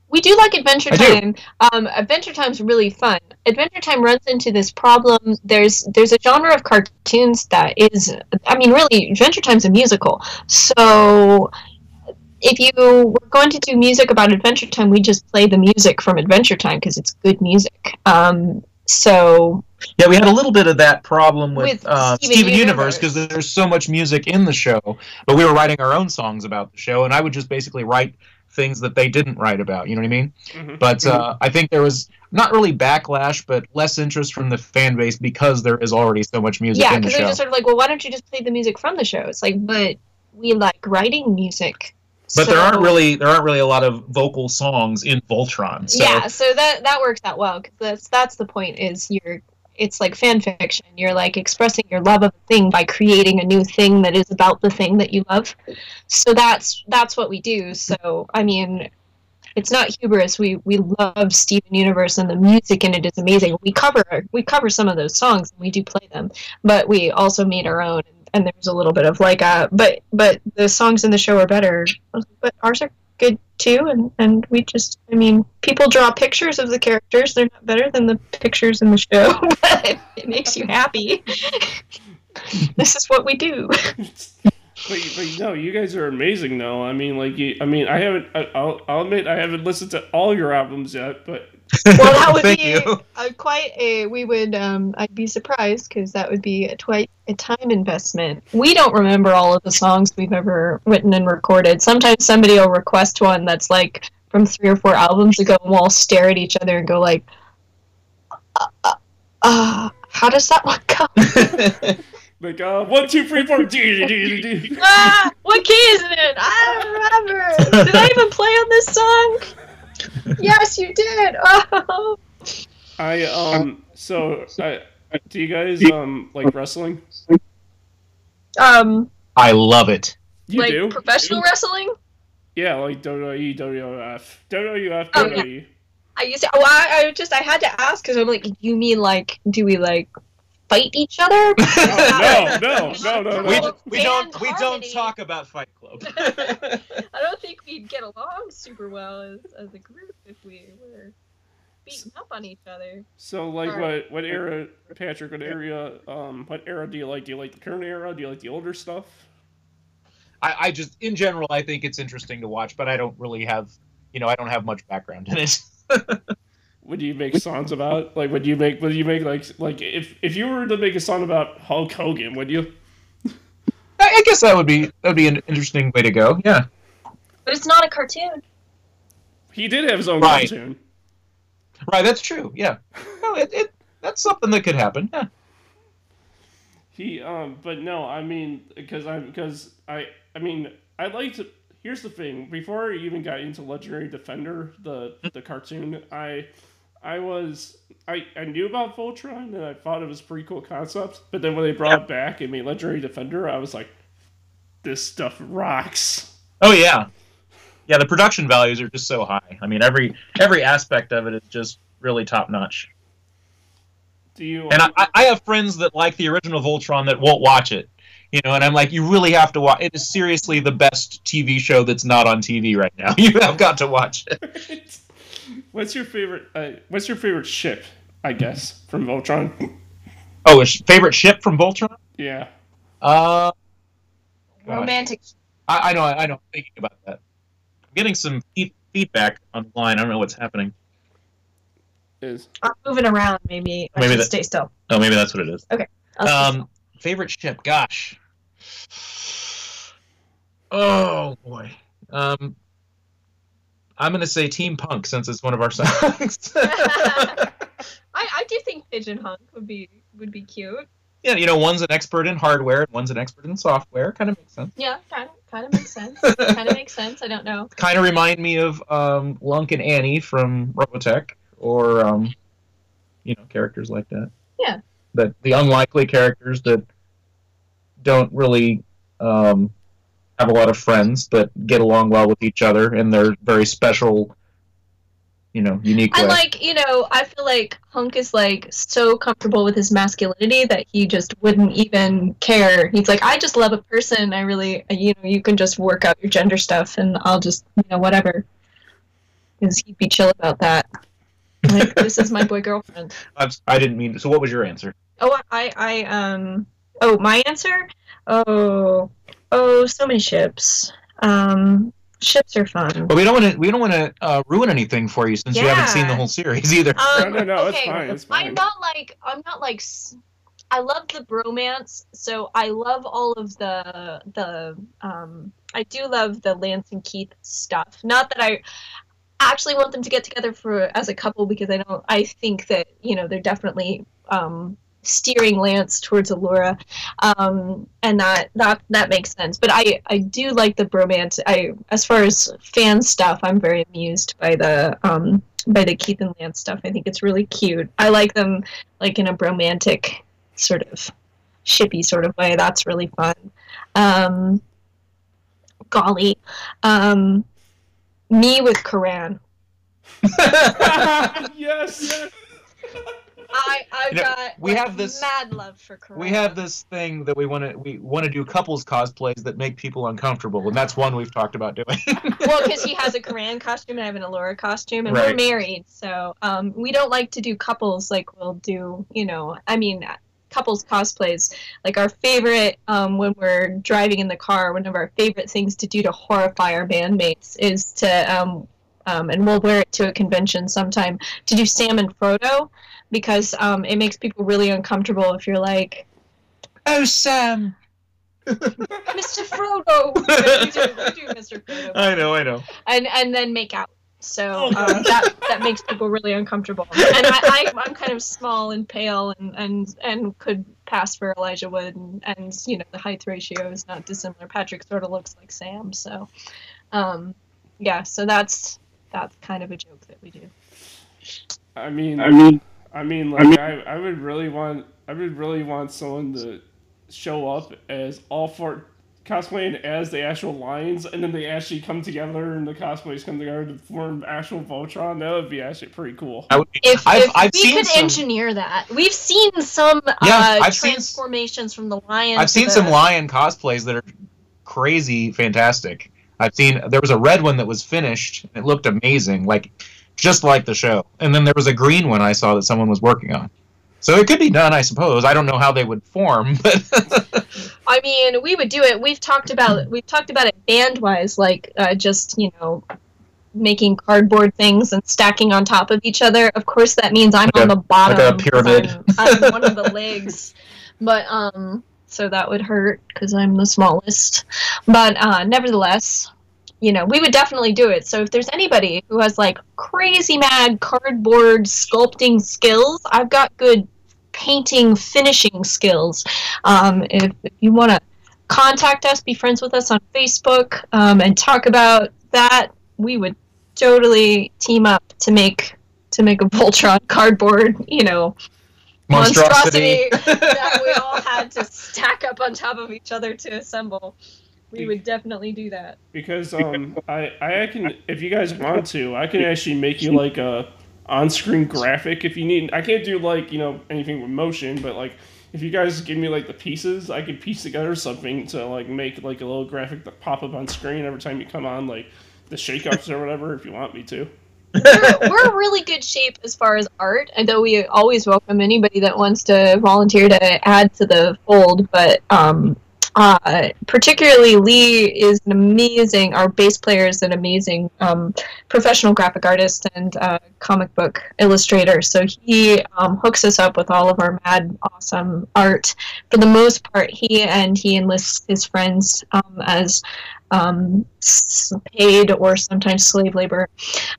We do like Adventure I. Time. Um, Adventure Time's really fun. Adventure Time runs into this problem. There's there's a genre of cartoons that is, I mean, really, Adventure Time's a musical. So if you were going to do music about Adventure Time, we just play the music from Adventure Time because it's good music. Um, so Yeah, we had a little bit of that problem with, With uh, Steven Steven, Universe. because there's so much music in the show, but we were writing our own songs about the show, and I would just basically write things that they didn't write about. You know what I mean? Mhm. But uh, I think there was not really backlash, but less interest from the fan base because there is already so much music yeah, in the because they're just sort of like, well, why don't you just play the music from the show? It's like, but we like writing music. But there aren't really there aren't really a lot of vocal songs in Voltron. So yeah so that that works out well because that's that's the point is you're it's like fan fiction. You're like expressing your love of a thing by creating a new thing that is about the thing that you love. So that's that's what we do. So i mean it's not hubris. We we love steven universe and the music in it is amazing. We cover we cover some of those songs and we do play them but we also made our own and there's a little bit of like uh but but the songs in the show are better. But ours are good too and and we just i mean people draw pictures of the characters they're not better than the pictures in the show but it makes you happy this is what we do But, but no, you guys are amazing though. I mean, like, you, I mean, I haven't. I, I'll, I'll admit, I haven't listened to all your albums yet, but well that would Thank be you. uh, quite a we would um i'd be surprised because that would be a, twi- a time investment we don't remember all of the songs we've ever written and recorded sometimes somebody will request one that's like from three or four albums ago and we'll all stare at each other and go like uh, uh, uh, how does that one go like, uh, one, two, three, four, D, D, D, D, D. ah, what key is it? I don't remember. Did I even play on this song? Yes, you did. Oh. I um. So, I, do you guys um like wrestling? Um, I love it. You like do? professional wrestling. Yeah, like WWE, WWF, WWF, Oh, yeah. WWE. I used to. Well, I, I just I had to ask because I'm like, you mean like, do we like fight each other? No, no, no, no, no. We, we don't band we don't talk about Fight Club. I don't think we'd get along super well as, as a group if we were beating up on each other. So, like, Alright. what what era, Patrick? What era? Um, what era do you like? Do you like the current era? Do you like the older stuff? I, I just in general I think it's interesting to watch, but I don't really have you know I don't have much background in it. Would you make songs about? Like, would you make? Would you make like like if if you were to make a song about Hulk Hogan, would you? I, I guess that would be that would be an interesting way to go. Yeah. But it's not a cartoon. He did have his own Right. cartoon. Right, that's true. Yeah. No, it, it that's something that could happen. Yeah. He um, but no, I mean, because I because I I mean, I like to. Here's the thing: before I even got into Legendary Defender, the the cartoon, I I was I I knew about Voltron and I thought it was a pretty cool concept. But then when they brought it back and made Legendary Defender, I was like, this stuff rocks. Oh yeah. Yeah, the production values are just so high. I mean, every every aspect of it is just really top notch. Do you? And I, I- I have friends that like the original Voltron that won't watch it. You know, and I'm like, you really have to watch. It is seriously the best TV show that's not on TV right now. You have got to watch it. What's your favorite? Uh, what's your favorite ship? I guess from Voltron. Oh, a sh- favorite ship from Voltron? Yeah. Uh. Romantic. I, I know, I know. I'm thinking about that. I'm getting some feed- feedback online. I don't know what's happening. Is I'm moving around. Maybe. I Maybe should that- stay still. Oh, maybe that's what it is. I'll Um, favorite ship? Gosh. Oh boy. Um, I'm gonna say Team Punk since it's one of our songs. I, I do think Pigeon Hunk would be would be cute. yeah, you know, one's an expert in hardware, and one's an expert in software. Kind of makes sense. Yeah, kind of kind of makes sense. kind of makes sense. I don't know. Kind of remind me of um, Lunk and Annie from Robotech, or um, you know, characters like that. Yeah. That the unlikely characters that don't really um, have a lot of friends, but get along well with each other, and they're very special. You know, unique. I way. like, you know, I feel like Hunk is like so comfortable with his masculinity that he just wouldn't even care. He's like, I just love a person. I really, you know, you can just work out your gender stuff and I'll just, you know, whatever. Because he'd be chill about that. Like, this is my boy girlfriend. I'm, I didn't mean. So, what was your answer? Oh, I, I, um, oh, my answer? Oh, oh, so many ships. Um, ships are fun. But we don't want to. We don't want to uh, ruin anything for you since you haven't seen the whole series either. Um, No, no, no, it's okay, fine, it's fine. I'm not like I'm not like I love the bromance, so I love all of the the um I do love the Lance and Keith stuff. Not that I actually want them to get together for as a couple because I don't I think that, you know, they're definitely um steering Lance towards Allura. Um and that that that makes sense. But I I do like the bromance. I as far as fan stuff, I'm very amused by the um by the Keith and Lance stuff. I think it's really cute. I like them like in a romantic sort of shippy sort of way. That's really fun. Um, golly, um, me with Coran. yes. I I've You know, got we like, have this- mad love for Coran. we have this thing that we want to. We want to do couples cosplays that make people uncomfortable, and that's one we've talked about doing. well, because he has a Coran costume and I have an Allura costume, and we're married, so um, we don't like to do couples like we'll do, you know. I mean, couples cosplays. Like our favorite um, when we're driving in the car, one of our favorite things to do to horrify our bandmates is to, um, um, and we'll wear it to a convention sometime to do Sam and Frodo, because um, it makes people really uncomfortable if you're like, oh, Sam. Mr. Frodo. we, do, we do Mr. Frodo I know, I know. and and then make out. So Oh, um, that that makes people really uncomfortable. And I, I I'm kind of small and pale and and and could pass for Elijah Wood and, and you know the height ratio is not dissimilar. Patrick sort of looks like Sam, so um yeah. So that's that's kind of a joke that we do. I mean, I mean, I mean, like I, I would really want, I would really want someone to show up as all four cosplaying as the actual lions, and then they actually come together and the cosplays come together to form actual Voltron. That would be actually pretty cool. I would be, If, I've, if I've we seen could some. engineer that, we've seen some Yeah, uh, I've seen- transformations from the lion. I've seen the- some lion cosplays that are crazy fantastic. I've seen there was a red one that was finished. It looked amazing, like just like the show. And then there was a green one I saw that someone was working on. So it could be done, I suppose. I don't know how they would form, but I mean, we would do it. We've talked about we've talked about it band wise, like uh, just you know making cardboard things and stacking on top of each other. Of course, that means I'm Like on a- the bottom. like a pyramid. I'm, I'm one of the legs, but um, so that would hurt because I'm the smallest. But uh, nevertheless. You know, we would definitely do it. So if there's anybody who has like crazy mad cardboard sculpting skills, I've got good painting finishing skills. Um, if, if you want to contact us, be friends with us on Facebook, um, and talk about that, we would totally team up to make to make a Voltron cardboard, you know, monstrosity. that we all had to stack up on top of each other to assemble. We would definitely do that. because um I I can if you guys want to I can actually make you like a on-screen graphic if you need I can't do like you know anything with motion but like if you guys give me like the pieces, I could piece together something to like make like a little graphic that pop up on screen every time you come on, like the shake-ups or whatever, if you want me to. we're, we're really good shape as far as art, and though we always welcome anybody that wants to volunteer to add to the fold. But um, uh, particularly Lee is an amazing. Our bass player is an amazing um, professional graphic artist and uh, comic book illustrator. So he um, hooks us up with all of our mad awesome art. For the most part, he and he enlists his friends um, as um, paid or sometimes slave labor.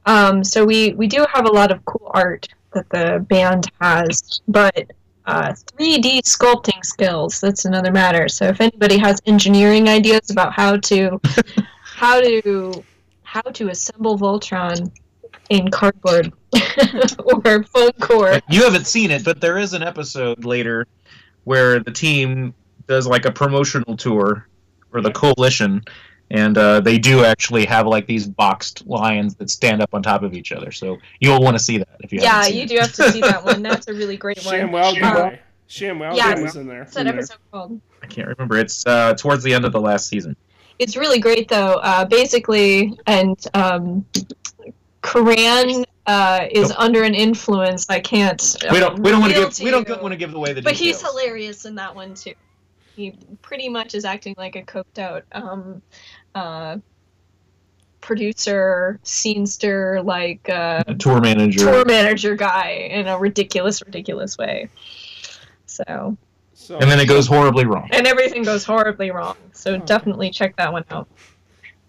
Um, so we we do have a lot of cool art that the band has, but uh, 3D sculpting skills that's another matter. So if anybody has engineering ideas about how to how to how to assemble Voltron in cardboard or foam core, You haven't seen it, but there is an episode later where the team does like a promotional tour for the coalition, and uh, they do actually have like these boxed lions that stand up on top of each other. So you'll want to see that if you yeah, haven't seen you it. do have to see that one. That's a really great one. ShamWow Uh, guy. ShamWow yeah, guy was in there. What's that in there. episode called? I can't remember. It's uh, towards the end of the last season. it's really great though. Uh, basically, and um, Coran uh, is Nope. under an influence. I can't. uh, We don't. We don't want to give. We don't want to give away the But details. he's hilarious in that one too. He pretty much is acting like a coked out um, uh, producer, scenester, like uh, A tour manager. tour manager guy in a ridiculous, ridiculous way. So, So, and then it goes horribly wrong. and everything goes horribly wrong. So Okay. definitely check that one out.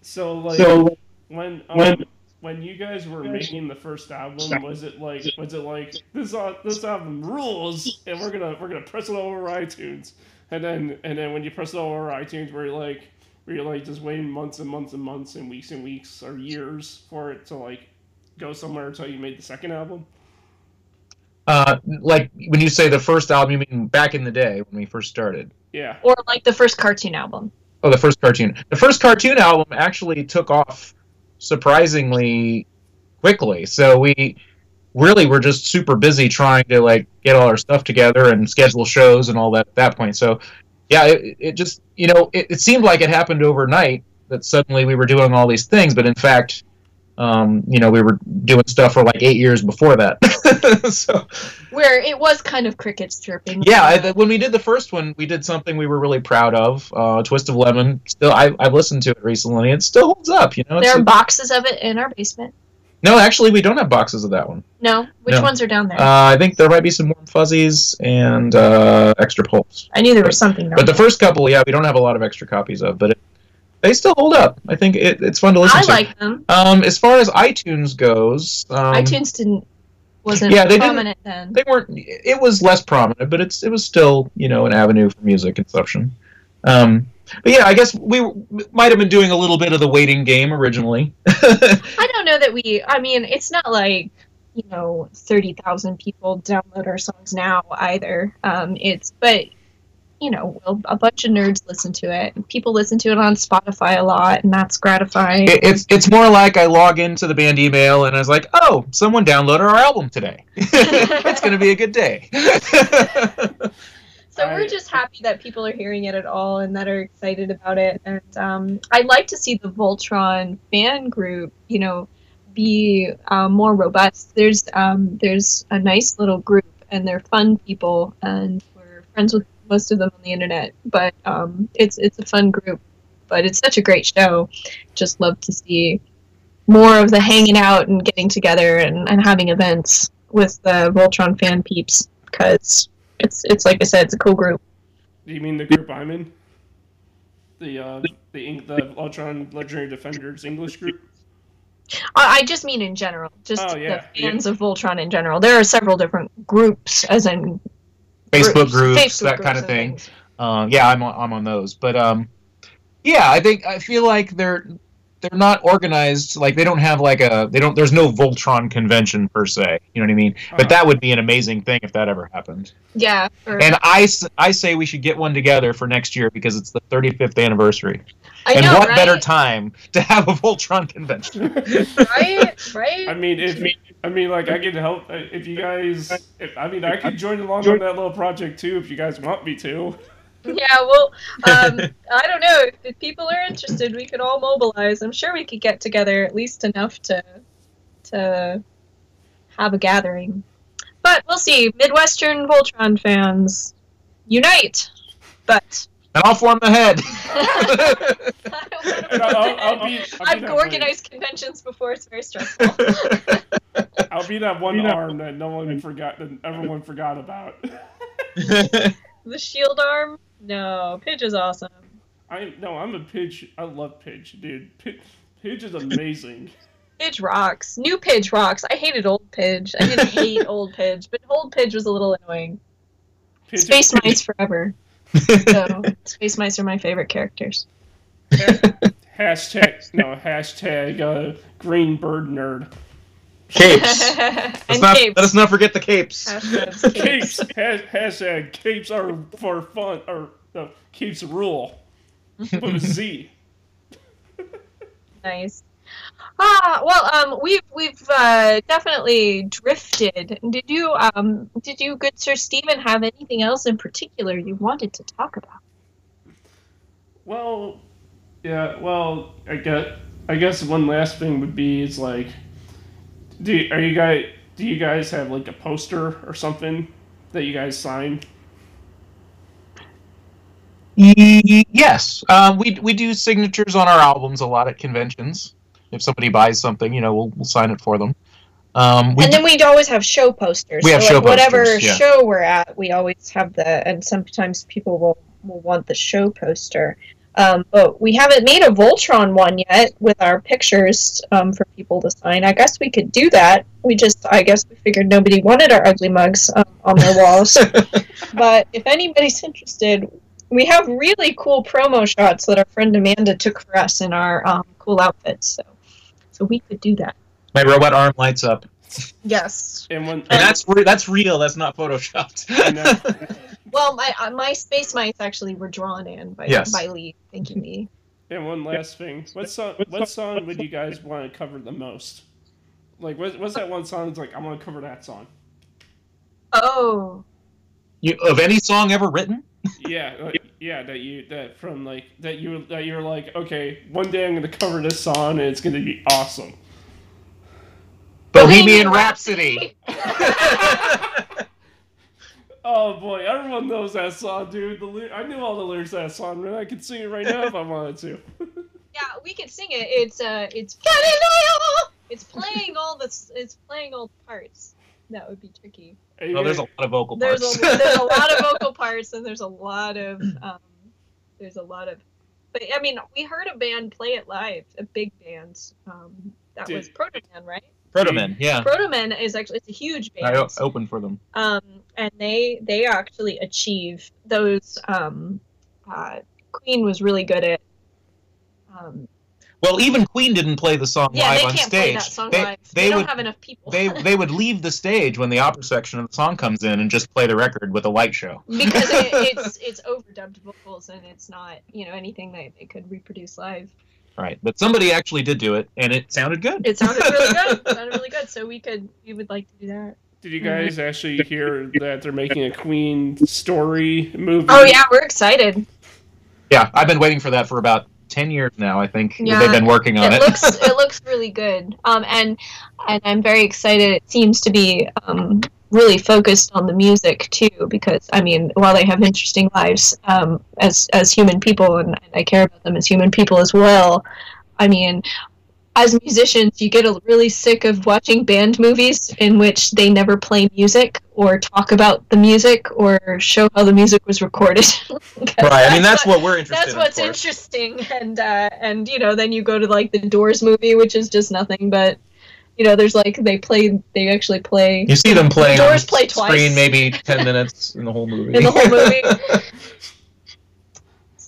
so like So when um, when- when you guys were making the first album, was it like was it like this al- this album rules and we're gonna we're gonna press it over iTunes and then and then when you press it all over iTunes, were you like were you like just waiting months and months and months and weeks and weeks or years for it to like go somewhere until you made the second album? Uh, like when you say the first album, you mean back in the day when we first started? Yeah. Or like the first cartoon album. Oh, the first cartoon. The first cartoon album actually took off surprisingly quickly. So we really we're just super busy trying to like get all our stuff together and schedule shows and all that at that point. So yeah, it, it just you know it, it seemed like it happened overnight that suddenly we were doing all these things, but in fact. Um, you know, we were doing stuff for like eight years before that. so, Where it was kind of crickets chirping. yeah, I, when we did the first one, we did something we were really proud of. Uh, Twist of Lemon. Still, I, I've listened to it recently. It still holds up. You know, There are a- boxes of it in our basement. No, actually, we don't have boxes of that one. No, which No. ones are down there? Uh, I think there might be some warm fuzzies and uh, extra pulps. I knew there was something. But the first couple, yeah, we don't have a lot of extra copies of, but it, they still hold up. I think it, it's fun to listen I to. like them. Um, as far as iTunes goes, um, iTunes didn't wasn't yeah, they didn't- then. they weren't. It was less prominent, but it's it was still you know an avenue for music consumption. Um, but yeah, I guess we might have been doing a little bit of the waiting game originally. I don't know that we. I mean, it's not like you know thirty thousand people download our songs now either. Um, it's but you know well, a bunch of nerds listen to it. People listen to it on Spotify a lot, and that's gratifying. It, it's it's more like I log into the band email and I was like, oh, someone downloaded our album today. it's gonna be a good day. So I- we're just happy that people are hearing it at all and that are excited about it. And um, I'd like to see the Voltron fan group, you know, be uh, more robust. There's um, there's a nice little group and they're fun people and we're friends with most of them on the internet. But um, it's it's a fun group. But it's such a great show. Just love to see more of the hanging out and getting together and, and having events with the Voltron fan peeps because it's it's like I said, it's a cool group. Do you mean the group I'm in? The uh the Eng- the Voltron Legendary Defenders English group? I, I just mean in general, just Oh, yeah, the fans of Voltron in general. There are several different groups, as in Facebook groups, Facebook that groups kind of thing. Um, yeah, I'm on, I'm on those, but um, yeah, I think I feel like there they're not organized like they don't have like a they don't there's no Voltron convention per se. You know what I mean? Uh-huh. But that would be an amazing thing if that ever happened. Yeah. Or, And I say we should get one together for next year because it's the 35th anniversary. I and know, what right? better time to have a Voltron convention? right? Right? I mean, if I mean, like, I can help uh, if you guys. If, I mean, I could join along on that little project too if you guys want me to. Yeah, well, um, I don't know. If, if people are interested, we could all mobilize. I'm sure we could get together at least enough to to have a gathering. But we'll see. Midwestern Voltron fans, unite! But and I'll form the head. I I've organized conventions before. It's very stressful. I'll be that one arm that no one forgot. That everyone forgot about. the shield arm? No, Pidge is awesome. I no, I'm a Pidge. I love Pidge, dude. Pidge, Pidge is amazing. Pidge rocks. New Pidge rocks. I hated old Pidge. I didn't hate old Pidge, but old Pidge was a little annoying. Pidge, Space mice forever. So space mice are my favorite characters. Hashtag no hashtag uh, green bird nerd. Capes. Let's and not, capes. let us not forget the capes. Hashtags capes. Capes hashtag capes are for fun or no capes rule. With a Z. Nice. Ah, well, um, we've we've uh, definitely drifted. Did you um did you, good Sir Stephen, have anything else in particular you wanted to talk about? Well, yeah. Well, I guess I guess one last thing would be is like, do are you guys do you guys have like a poster or something that you guys sign? Yes, um, we we do signatures on our albums a lot at conventions. If somebody buys something, you know, we'll, we'll sign it for them. Um, we and then we'd always have show posters. We have so, show like, whatever posters, yeah. show we're at, we always have the. And sometimes people will will want the show poster. Um, but we haven't made a Voltron one yet with our pictures um, for people to sign. I guess we could do that. We just, I guess, we figured nobody wanted our ugly mugs um, on their walls. but if anybody's interested, we have really cool promo shots that our friend Amanda took for us in our um, cool outfits. So, so we could do that. my robot arm lights up, Yes. And when and that's re- that's real. That's not photoshopped. and, uh, Well, my uh, my space mice actually were drawn in by Yes. by Lee. Thank you, me. and one last thing, what song? What song would you guys want to cover the most? Like, what, what's that one song? That's like, I want to cover that song. Oh, you, of any song ever written? Yeah, like, yeah. That you that from like that you that you're like, okay, one day I'm gonna cover this song and it's gonna be awesome. Bohemian Rhapsody. Oh boy, everyone knows that song, dude. The ly- I knew all the lyrics to that song, man. I could sing it right now if I wanted to. yeah, we could sing it. It's uh, it's Galileo. It's playing all the it's playing all the parts. That would be tricky. Hey, Oh, there's a lot of vocal There's parts. a there's a lot of vocal parts and there's a lot of um, there's a lot of. But I mean, we heard a band play it live, a big band. Um, that was Did- Protoman, right? Protomen, yeah. Protoman is actually it's a huge band. I opened for them. um, and they they actually achieve those. Um, uh, Queen was really good at. Um, Well, even Queen didn't play the song yeah, live they on stage. play that song they live. they, They, don't would have enough people. they they would leave the stage when the opera section of the song comes in and just play the record with a light show. because it, it's it's overdubbed vocals and it's not you know anything that they could reproduce live. Right, but somebody actually did do it, and it sounded good. It sounded really good. It sounded really good. So we could we would like to do that. Did you guys mm-hmm. actually hear that they're making a Queen story movie? Oh yeah, we're excited. Yeah, I've been waiting for that for about ten years now. I think Yeah, they've been working on it it. looks it looks really good. Um, and and I'm very excited. It seems to be um, really focused on the music too, because I mean, while they have interesting lives um, as as human people, and, and I care about them as human people as well. I mean. As musicians, you get a, really sick of watching band movies in which they never play music or talk about the music or show how the music was recorded. right. I mean, that's what we're interested in. that's in. what's interesting and uh and you know then you go to like the doors movie which is just nothing but you know there's like they play they actually play You see them playing Doors on play twice. screen maybe ten minutes in the whole movie. in the whole movie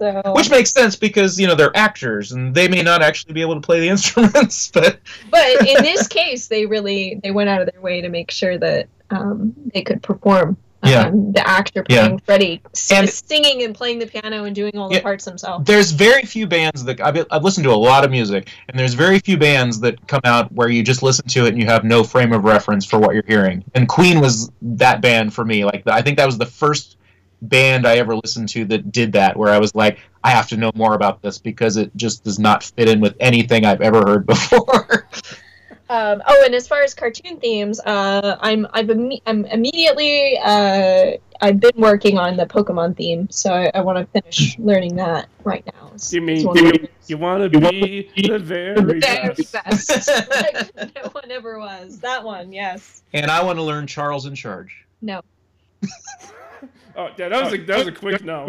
So, Which makes sense because you know they're actors and they may not actually be able to play the instruments, but but in this case, they really they went out of their way to make sure that um, they could perform. Yeah. Um, the actor Yeah. playing Freddie, And- singing and playing the piano and doing all the Yeah. parts himself. there's very few bands that I've, I've listened to a lot of music, and there's very few bands that come out where you just listen to it and you have no frame of reference for what you're hearing. And Queen was that band for me. Like I think that was the first band I ever listened to that did that, where I was like, I have to know more about this because it just does not fit in with anything I've ever heard before. Um, oh, and as far as cartoon themes, uh, I'm I've imme- I'm immediately uh, I've been working on the Pokemon theme, so I, I want to finish learning that right now. It's- You mean it's one you, of the- you want to be the very very best? best. like, no one ever was. That one, yes. and I want to learn Charles in Charge. No. Oh, yeah, that was a that was a quick no.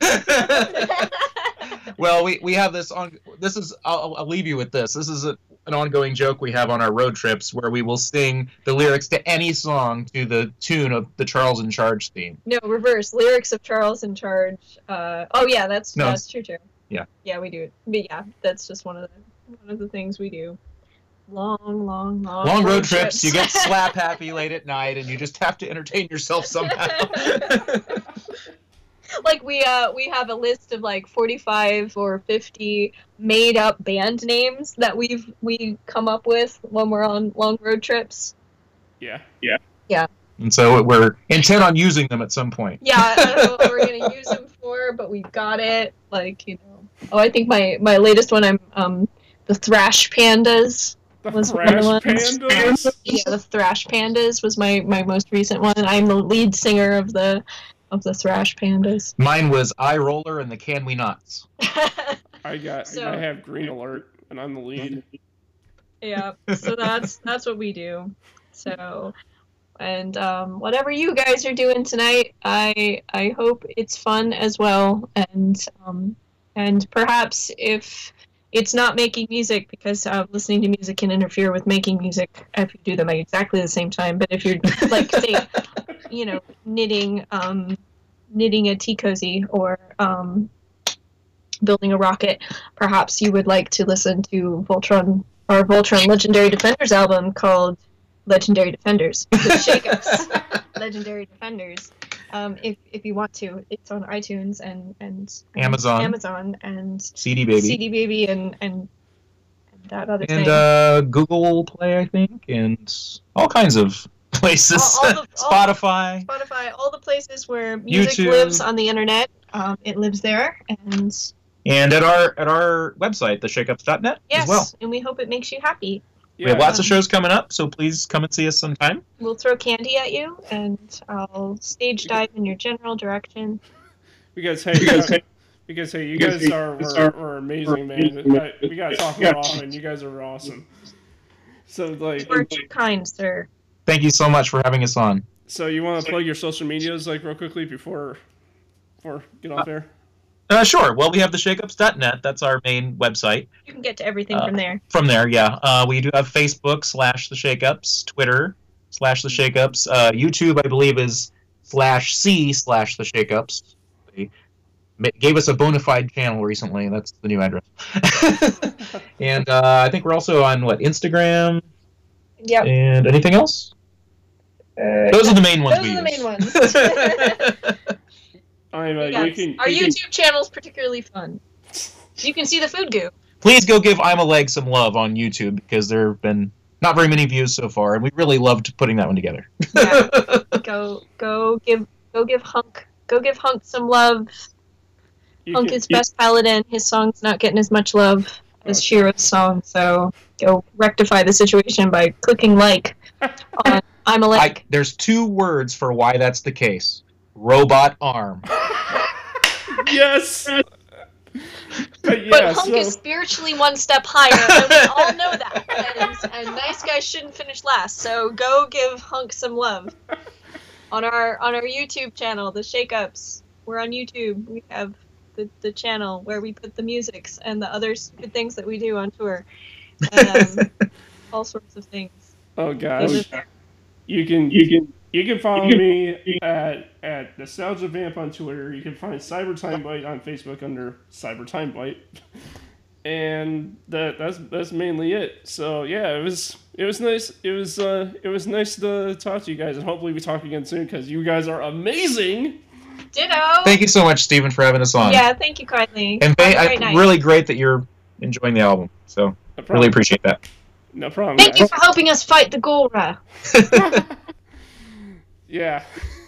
well, we, we have this on. This is I'll, I'll leave you with this. This is a, an ongoing joke we have on our road trips where we will sing the lyrics to any song to the tune of the Charles in Charge theme. no, reverse lyrics of Charles in Charge. Uh, oh yeah, that's No. that's true too. Yeah. Yeah, we do. It. But yeah, that's just one of the one of the things we do. Long, long, long. Long road trips, you get slap happy late at night, and you just have to entertain yourself somehow. like we uh we have a list of like 45 or 50 made up band names that we've we come up with when we're on long road trips Yeah. Yeah yeah and so we're intent on using them at some point. yeah i don't know what we're gonna use them for but we've got it like you know oh i think my my latest one i'm um the thrash pandas The Was one Thrash of the ones- Pandas. yeah the thrash pandas was my my most recent one i'm the lead singer of the of the thrash pandas Mine was Eye Roller and the Can We Nots. I got. So- I have green alert, and I'm the lead. yeah so that's that's what we do so and um, whatever you guys are doing tonight i i hope it's fun as well and um, and perhaps if it's not making music because uh, listening to music can interfere with making music if you do them at exactly the same time. But if you're like say you know knitting um, knitting a tea cozy or um, building a rocket perhaps you would like to listen to voltron our voltron legendary defenders album called legendary defenders. Shakeups legendary defenders um, if, if you want to it's on itunes and and, Amazon. amazon and CD Baby. cd baby and and, that other and thing uh, Google Play, I think, and all kinds of places. All- all the- all- Spotify. Spotify, all the places where music YouTube. lives on the internet, um, it lives there. And and at our at our website, theshakeups.net yes, as well. and we hope it makes you happy. We have lots of shows coming up, so please come and see us sometime. We'll throw candy at you, and I'll stage dive in your general direction. Because hey, uh, because hey, you guys are were, were amazing, man. I- We gotta talk more often. You guys are awesome. So like, You are too kind, sir. Thank you so much for having us on. so you want to plug your social medias like real quickly before, before get off there? Uh, sure. Well, we have theshakeups.net. That's our main website. You can get to everything Uh, from there. From there, yeah. Uh, we do have Facebook slash the Shakeups, Twitter slash the Shakeups, uh, YouTube, I believe, is slash C slash the Shakeups. They gave us a bona fide channel recently. That's the new address. and uh, I think we're also on what Instagram Yep. and anything else. Uh, Those are the main ones. those we are the main ones. I'm uh, Yes. you can Our you YouTube channel is particularly fun. You can see the food goo. Please go give I'm a Leg some love on YouTube because there have been not very many views so far, and we really loved putting that one together. Yeah. go go give go give Hunk go give Hunk some love. you Hunk can- is best paladin. His song's not getting as much love as Shiro's song, so go rectify the situation by clicking like on I'm a I, like. there's two words for why that's the case. Robot arm. yes. But yeah, but Hunk so is spiritually one step higher, and we all know that. And, and nice guys shouldn't finish last. So go give Hunk some love on our on our YouTube channel, the Shakeups. We're on YouTube. We have the, the channel where we put the musics and the other stupid things that we do on tour, and, um, all sorts of things. oh gosh, you can you can you can follow me at at Nostalgia Vamp on Twitter. You can find Cyber Time Bite on Facebook under Cyber Time Bite. And that that's that's mainly it. So yeah, it was it was nice. It was uh it was nice to talk to you guys, and hopefully we talk again soon because you guys are amazing. Ditto. Thank you so much, Stephen, for having us on. Yeah, thank you kindly. And Have a th- great I, night. really great that you're enjoying the album. So No really appreciate that. No problem. Thank you for helping us fight the Galra. Yeah.